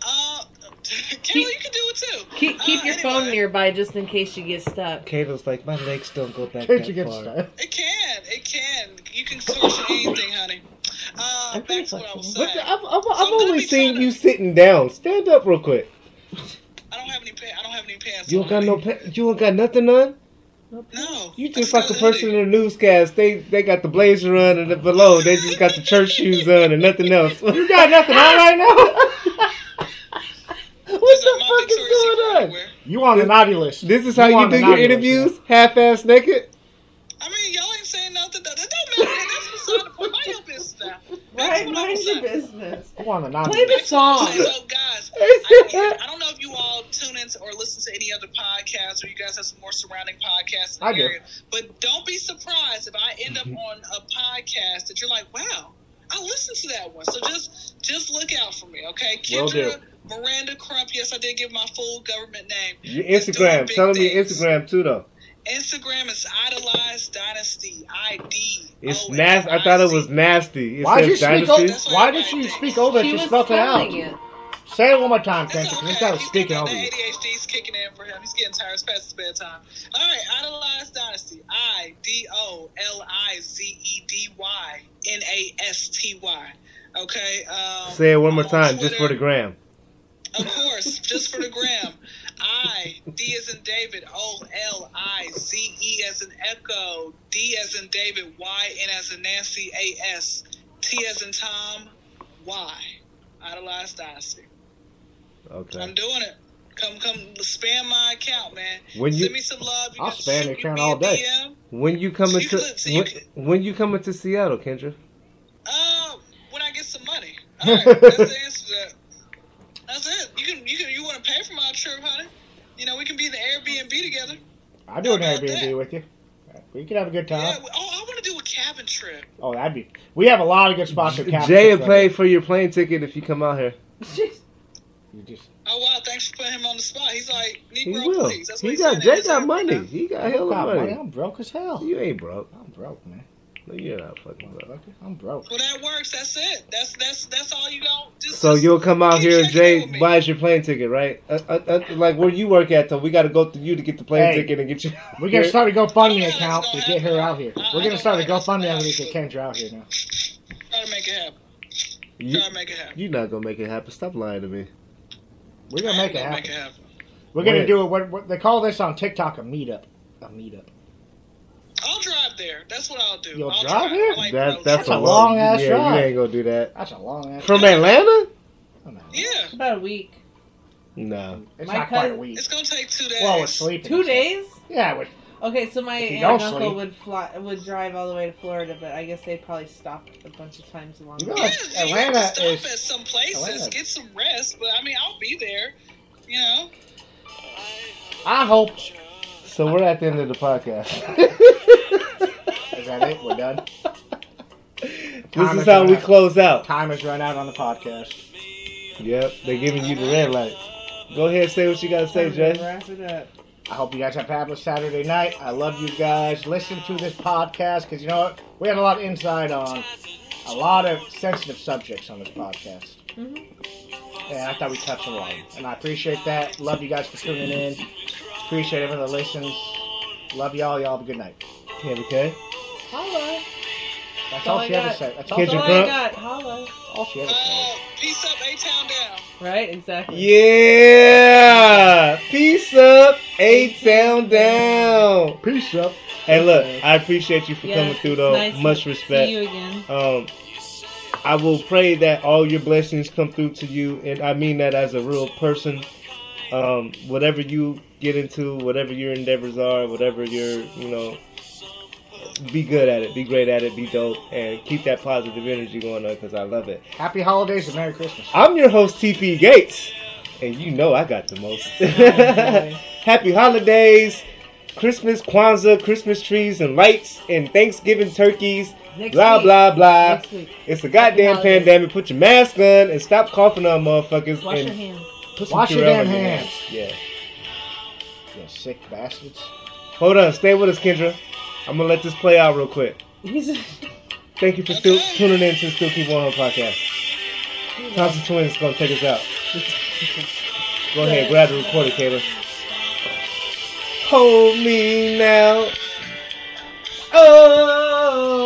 Speaker 4: Uh, <laughs> Kayla,
Speaker 3: Keep-
Speaker 4: you can do it too.
Speaker 3: Keep keep
Speaker 4: Uh,
Speaker 3: your
Speaker 4: anyway,
Speaker 3: phone nearby just in case you get stuck.
Speaker 1: Kato's like, my legs don't go back <laughs>
Speaker 2: Can't
Speaker 1: that
Speaker 2: you get
Speaker 1: far.
Speaker 2: started?
Speaker 4: It can. It can. You can contortion anything, honey. Uh,
Speaker 3: I'm pretty
Speaker 4: back to what I was
Speaker 3: flexible.
Speaker 1: What
Speaker 4: saying.
Speaker 1: the- I've, I've,
Speaker 4: So
Speaker 1: I've
Speaker 4: I'm gonna
Speaker 1: only
Speaker 4: be
Speaker 1: seen
Speaker 4: trying to-
Speaker 1: you sitting down. Stand up real quick.
Speaker 4: I don't have any pants. I don't have any pants.
Speaker 1: You don't got
Speaker 4: on,
Speaker 1: no.
Speaker 4: honey.
Speaker 1: Pa- you don't got nothing on.
Speaker 4: No.
Speaker 1: You
Speaker 4: I
Speaker 1: just like a
Speaker 4: hoodie.
Speaker 1: person in a newscast. They they got the blazer on and the below. They just got the church shoes on and nothing else. <laughs>
Speaker 2: You got nothing on right now? <laughs>
Speaker 1: what
Speaker 4: Listen,
Speaker 1: the fuck is going on?
Speaker 4: underwear.
Speaker 2: You on the naughty list.
Speaker 1: This is how you,
Speaker 2: on
Speaker 1: do your
Speaker 2: naughty list,
Speaker 1: interviews, half-ass naked.
Speaker 4: I mean, y'all ain't saying nothing. That, that don't matter. That's beside the point. Mind your business now. That's
Speaker 3: Right,
Speaker 4: what
Speaker 3: mind your business.
Speaker 2: yeah. You on the
Speaker 3: Play the song.
Speaker 4: So, guys, <laughs> I, I don't know if you all tune in or listen to any other podcasts, or you guys have some more surrounding podcasts in the
Speaker 2: I do.
Speaker 4: area. But don't be surprised if I end up mm-hmm. on a podcast that you're like, "Wow, I listened to that one." So just just look out for me, okay? Kendra Miranda Crump. Yes, I did give my full government name.
Speaker 1: Your Instagram.
Speaker 4: big
Speaker 1: Tell them your. Instagram too, though.
Speaker 4: Instagram is idolized dynasty. I D.
Speaker 1: It's nasty. I thought it was nasty. It
Speaker 2: Why did you
Speaker 1: says
Speaker 2: speak
Speaker 1: Dynasty.
Speaker 2: over? Why did you speak over it?
Speaker 3: She
Speaker 2: You spelled it out.
Speaker 3: it.
Speaker 2: Say it one more time,
Speaker 4: That's
Speaker 2: Kendrick.
Speaker 4: okay.
Speaker 2: This guy was
Speaker 4: He's
Speaker 2: speaking over
Speaker 4: the
Speaker 2: you.
Speaker 4: ADHD's kicking in for him. He's getting tired. It's past his bedtime. All right, Idolized Dynasty. I D O L I Z E D Y N A S T Y. Okay. Um,
Speaker 1: Say it one more
Speaker 4: I'm on
Speaker 1: time, just for the gram.
Speaker 4: Of course, just for the gram. <laughs> I D as in David. O L I Z E as in Echo. D as in David. Y N as in Nancy. A S T as in Tom. Y. Idolized Dynasty.
Speaker 1: Okay.
Speaker 4: I'm doing it. Come, come, spam my account, man.
Speaker 1: When you
Speaker 4: Send me some love. You
Speaker 2: I'll
Speaker 4: can
Speaker 2: spam the account all day.
Speaker 4: DM.
Speaker 1: when you coming to
Speaker 4: so
Speaker 1: when,
Speaker 4: could-
Speaker 1: when you coming to Seattle, Kendra?
Speaker 4: Uh, when I get some money. All right, <laughs> that's the answer to that. That's it. You can, you can, you want to pay for my trip, honey? You know, we can be in the Airbnb together.
Speaker 2: I'll do an Airbnb
Speaker 4: that?
Speaker 2: with you. We can have a good time.
Speaker 4: Yeah. Oh, I want to do a cabin trip.
Speaker 2: Oh, that'd be. We have a lot of good spots for cabin
Speaker 1: Jay
Speaker 2: trips
Speaker 1: will pay
Speaker 2: here.
Speaker 1: for your plane ticket if you come out here. <laughs>
Speaker 2: You just.
Speaker 4: Oh wow, thanks for putting him on the spot. He's like,
Speaker 1: He will.
Speaker 4: please. That's what
Speaker 1: He
Speaker 4: he
Speaker 1: got Jay got money. He got
Speaker 2: hell
Speaker 1: hella
Speaker 2: got
Speaker 1: money.
Speaker 2: money. I'm broke as hell.
Speaker 1: You ain't broke.
Speaker 2: I'm broke, man.
Speaker 1: No, you're not fucking broke.
Speaker 2: Motherfucker, I'm broke.
Speaker 4: Well, that works. That's it. That's that's that's all you don't. Just
Speaker 1: So
Speaker 4: just
Speaker 1: you'll come out here and Jay
Speaker 4: in with
Speaker 1: buys your plane ticket, right? Uh, uh, uh, like where you work at, though, we got to go through you to get the plane
Speaker 2: Hey,
Speaker 1: ticket and get you.
Speaker 2: We're gonna
Speaker 1: here.
Speaker 2: start a GoFundMe
Speaker 4: Yeah,
Speaker 2: account to get her out here.
Speaker 4: I- I
Speaker 2: We're gonna start a
Speaker 4: know. That's
Speaker 2: GoFundMe
Speaker 4: gonna
Speaker 2: account to get. Kendra out here now.
Speaker 4: Try to make it happen.
Speaker 1: You,
Speaker 4: Try to make it happen.
Speaker 1: you're not gonna make it happen. Stop lying to me.
Speaker 2: We're gonna make it
Speaker 4: gonna
Speaker 2: happen.
Speaker 4: Make it happen.
Speaker 2: We're gonna do it. What, what they call this on TikTok a meetup. a meetup?
Speaker 4: I'll drive there. That's what I'll do.
Speaker 2: You'll
Speaker 4: I'll
Speaker 2: drive there?
Speaker 4: I like
Speaker 1: That,
Speaker 4: road
Speaker 1: that's
Speaker 2: a
Speaker 1: a
Speaker 2: long
Speaker 1: long
Speaker 2: ass
Speaker 1: yeah,
Speaker 2: drive.
Speaker 1: You ain't gonna do that
Speaker 2: That's a long ass.
Speaker 1: from Atlanta.
Speaker 2: Oh.
Speaker 4: Yeah,
Speaker 3: It's about a week.
Speaker 1: No,
Speaker 2: It's
Speaker 3: My
Speaker 2: not quite a week.
Speaker 4: it's gonna take two days.
Speaker 2: Well, with sleeping.
Speaker 3: Two days?
Speaker 2: Yeah, with
Speaker 3: Okay, so my aunt
Speaker 2: don't
Speaker 3: and uncle
Speaker 2: sleep-
Speaker 3: would fly would drive all the way to Florida, but I guess they'd probably stop a bunch of times along the way.
Speaker 4: Yeah, you
Speaker 2: Atlanta
Speaker 4: have to stop
Speaker 2: is-
Speaker 4: at some places,
Speaker 2: Atlanta.
Speaker 4: get some rest. But I mean, I'll be there. You know.
Speaker 2: I hope.
Speaker 1: So we're at the end of the podcast.
Speaker 2: Is that it? We're done.
Speaker 1: this
Speaker 2: Time
Speaker 1: is
Speaker 2: is
Speaker 1: how we
Speaker 2: up.
Speaker 1: close out.
Speaker 2: Time has run out on the podcast.
Speaker 1: Yep, they're giving you the red light. Go ahead, say what you gotta say,
Speaker 3: Time
Speaker 1: Jay.
Speaker 3: Wrap it up.
Speaker 2: I hope you guys have a fabulous Saturday night. I love you guys. Listen to this podcast because you know what? We had a lot of insight on a lot of sensitive subjects on this podcast.
Speaker 3: Mhm.
Speaker 2: And I thought we touched on a lot. And I appreciate that. Love you guys for tuning in. Appreciate everyone that listens. Love y'all. Y'all have a good night.
Speaker 1: Candy K.
Speaker 3: Holla.
Speaker 2: That's
Speaker 3: all
Speaker 2: all she had to
Speaker 3: got.
Speaker 2: That's all,
Speaker 1: Kids
Speaker 2: she,
Speaker 1: are
Speaker 3: That's all I got. Holla.
Speaker 2: all she had to say.
Speaker 4: Uh, peace up, A Town down.
Speaker 3: Right? Exactly.
Speaker 1: Yeah. Peace up. A Town down.
Speaker 2: Peace up.
Speaker 1: Hey, look, I appreciate you for
Speaker 3: Yes,
Speaker 1: coming through, though.
Speaker 3: nice
Speaker 1: Much
Speaker 3: to
Speaker 1: respect.
Speaker 3: See you again.
Speaker 1: Um, I will pray that all your blessings come through to you, and I mean that as a real person. Um, whatever you get into, whatever your endeavors are, whatever your, you know, be good at it, be great at it, be dope, and keep that positive energy going on because I love it.
Speaker 2: Happy holidays and Merry Christmas.
Speaker 1: I'm your host, TP Gates, and you know I got the most. <laughs> Happy holidays, Christmas, Kwanzaa, Christmas trees and lights, and Thanksgiving turkeys.
Speaker 3: Next
Speaker 1: blah
Speaker 3: week.
Speaker 1: blah blah.
Speaker 3: Next week.
Speaker 1: It's a goddamn pandemic. Put your mask on and stop coughing on motherfuckers.
Speaker 3: Wash
Speaker 1: and
Speaker 3: your hands.
Speaker 1: Put
Speaker 2: Wash your damn hands.
Speaker 1: Yeah.
Speaker 2: You sick bastards.
Speaker 1: Hold on. Stay with us, Kendra. I'm gonna let this play out real quick. Thank you for still tuning in to the Still Keep On podcast. Thompson Twins is gonna take us out. Go ahead, grab the recorder, Kayla. Hold me now. Oh.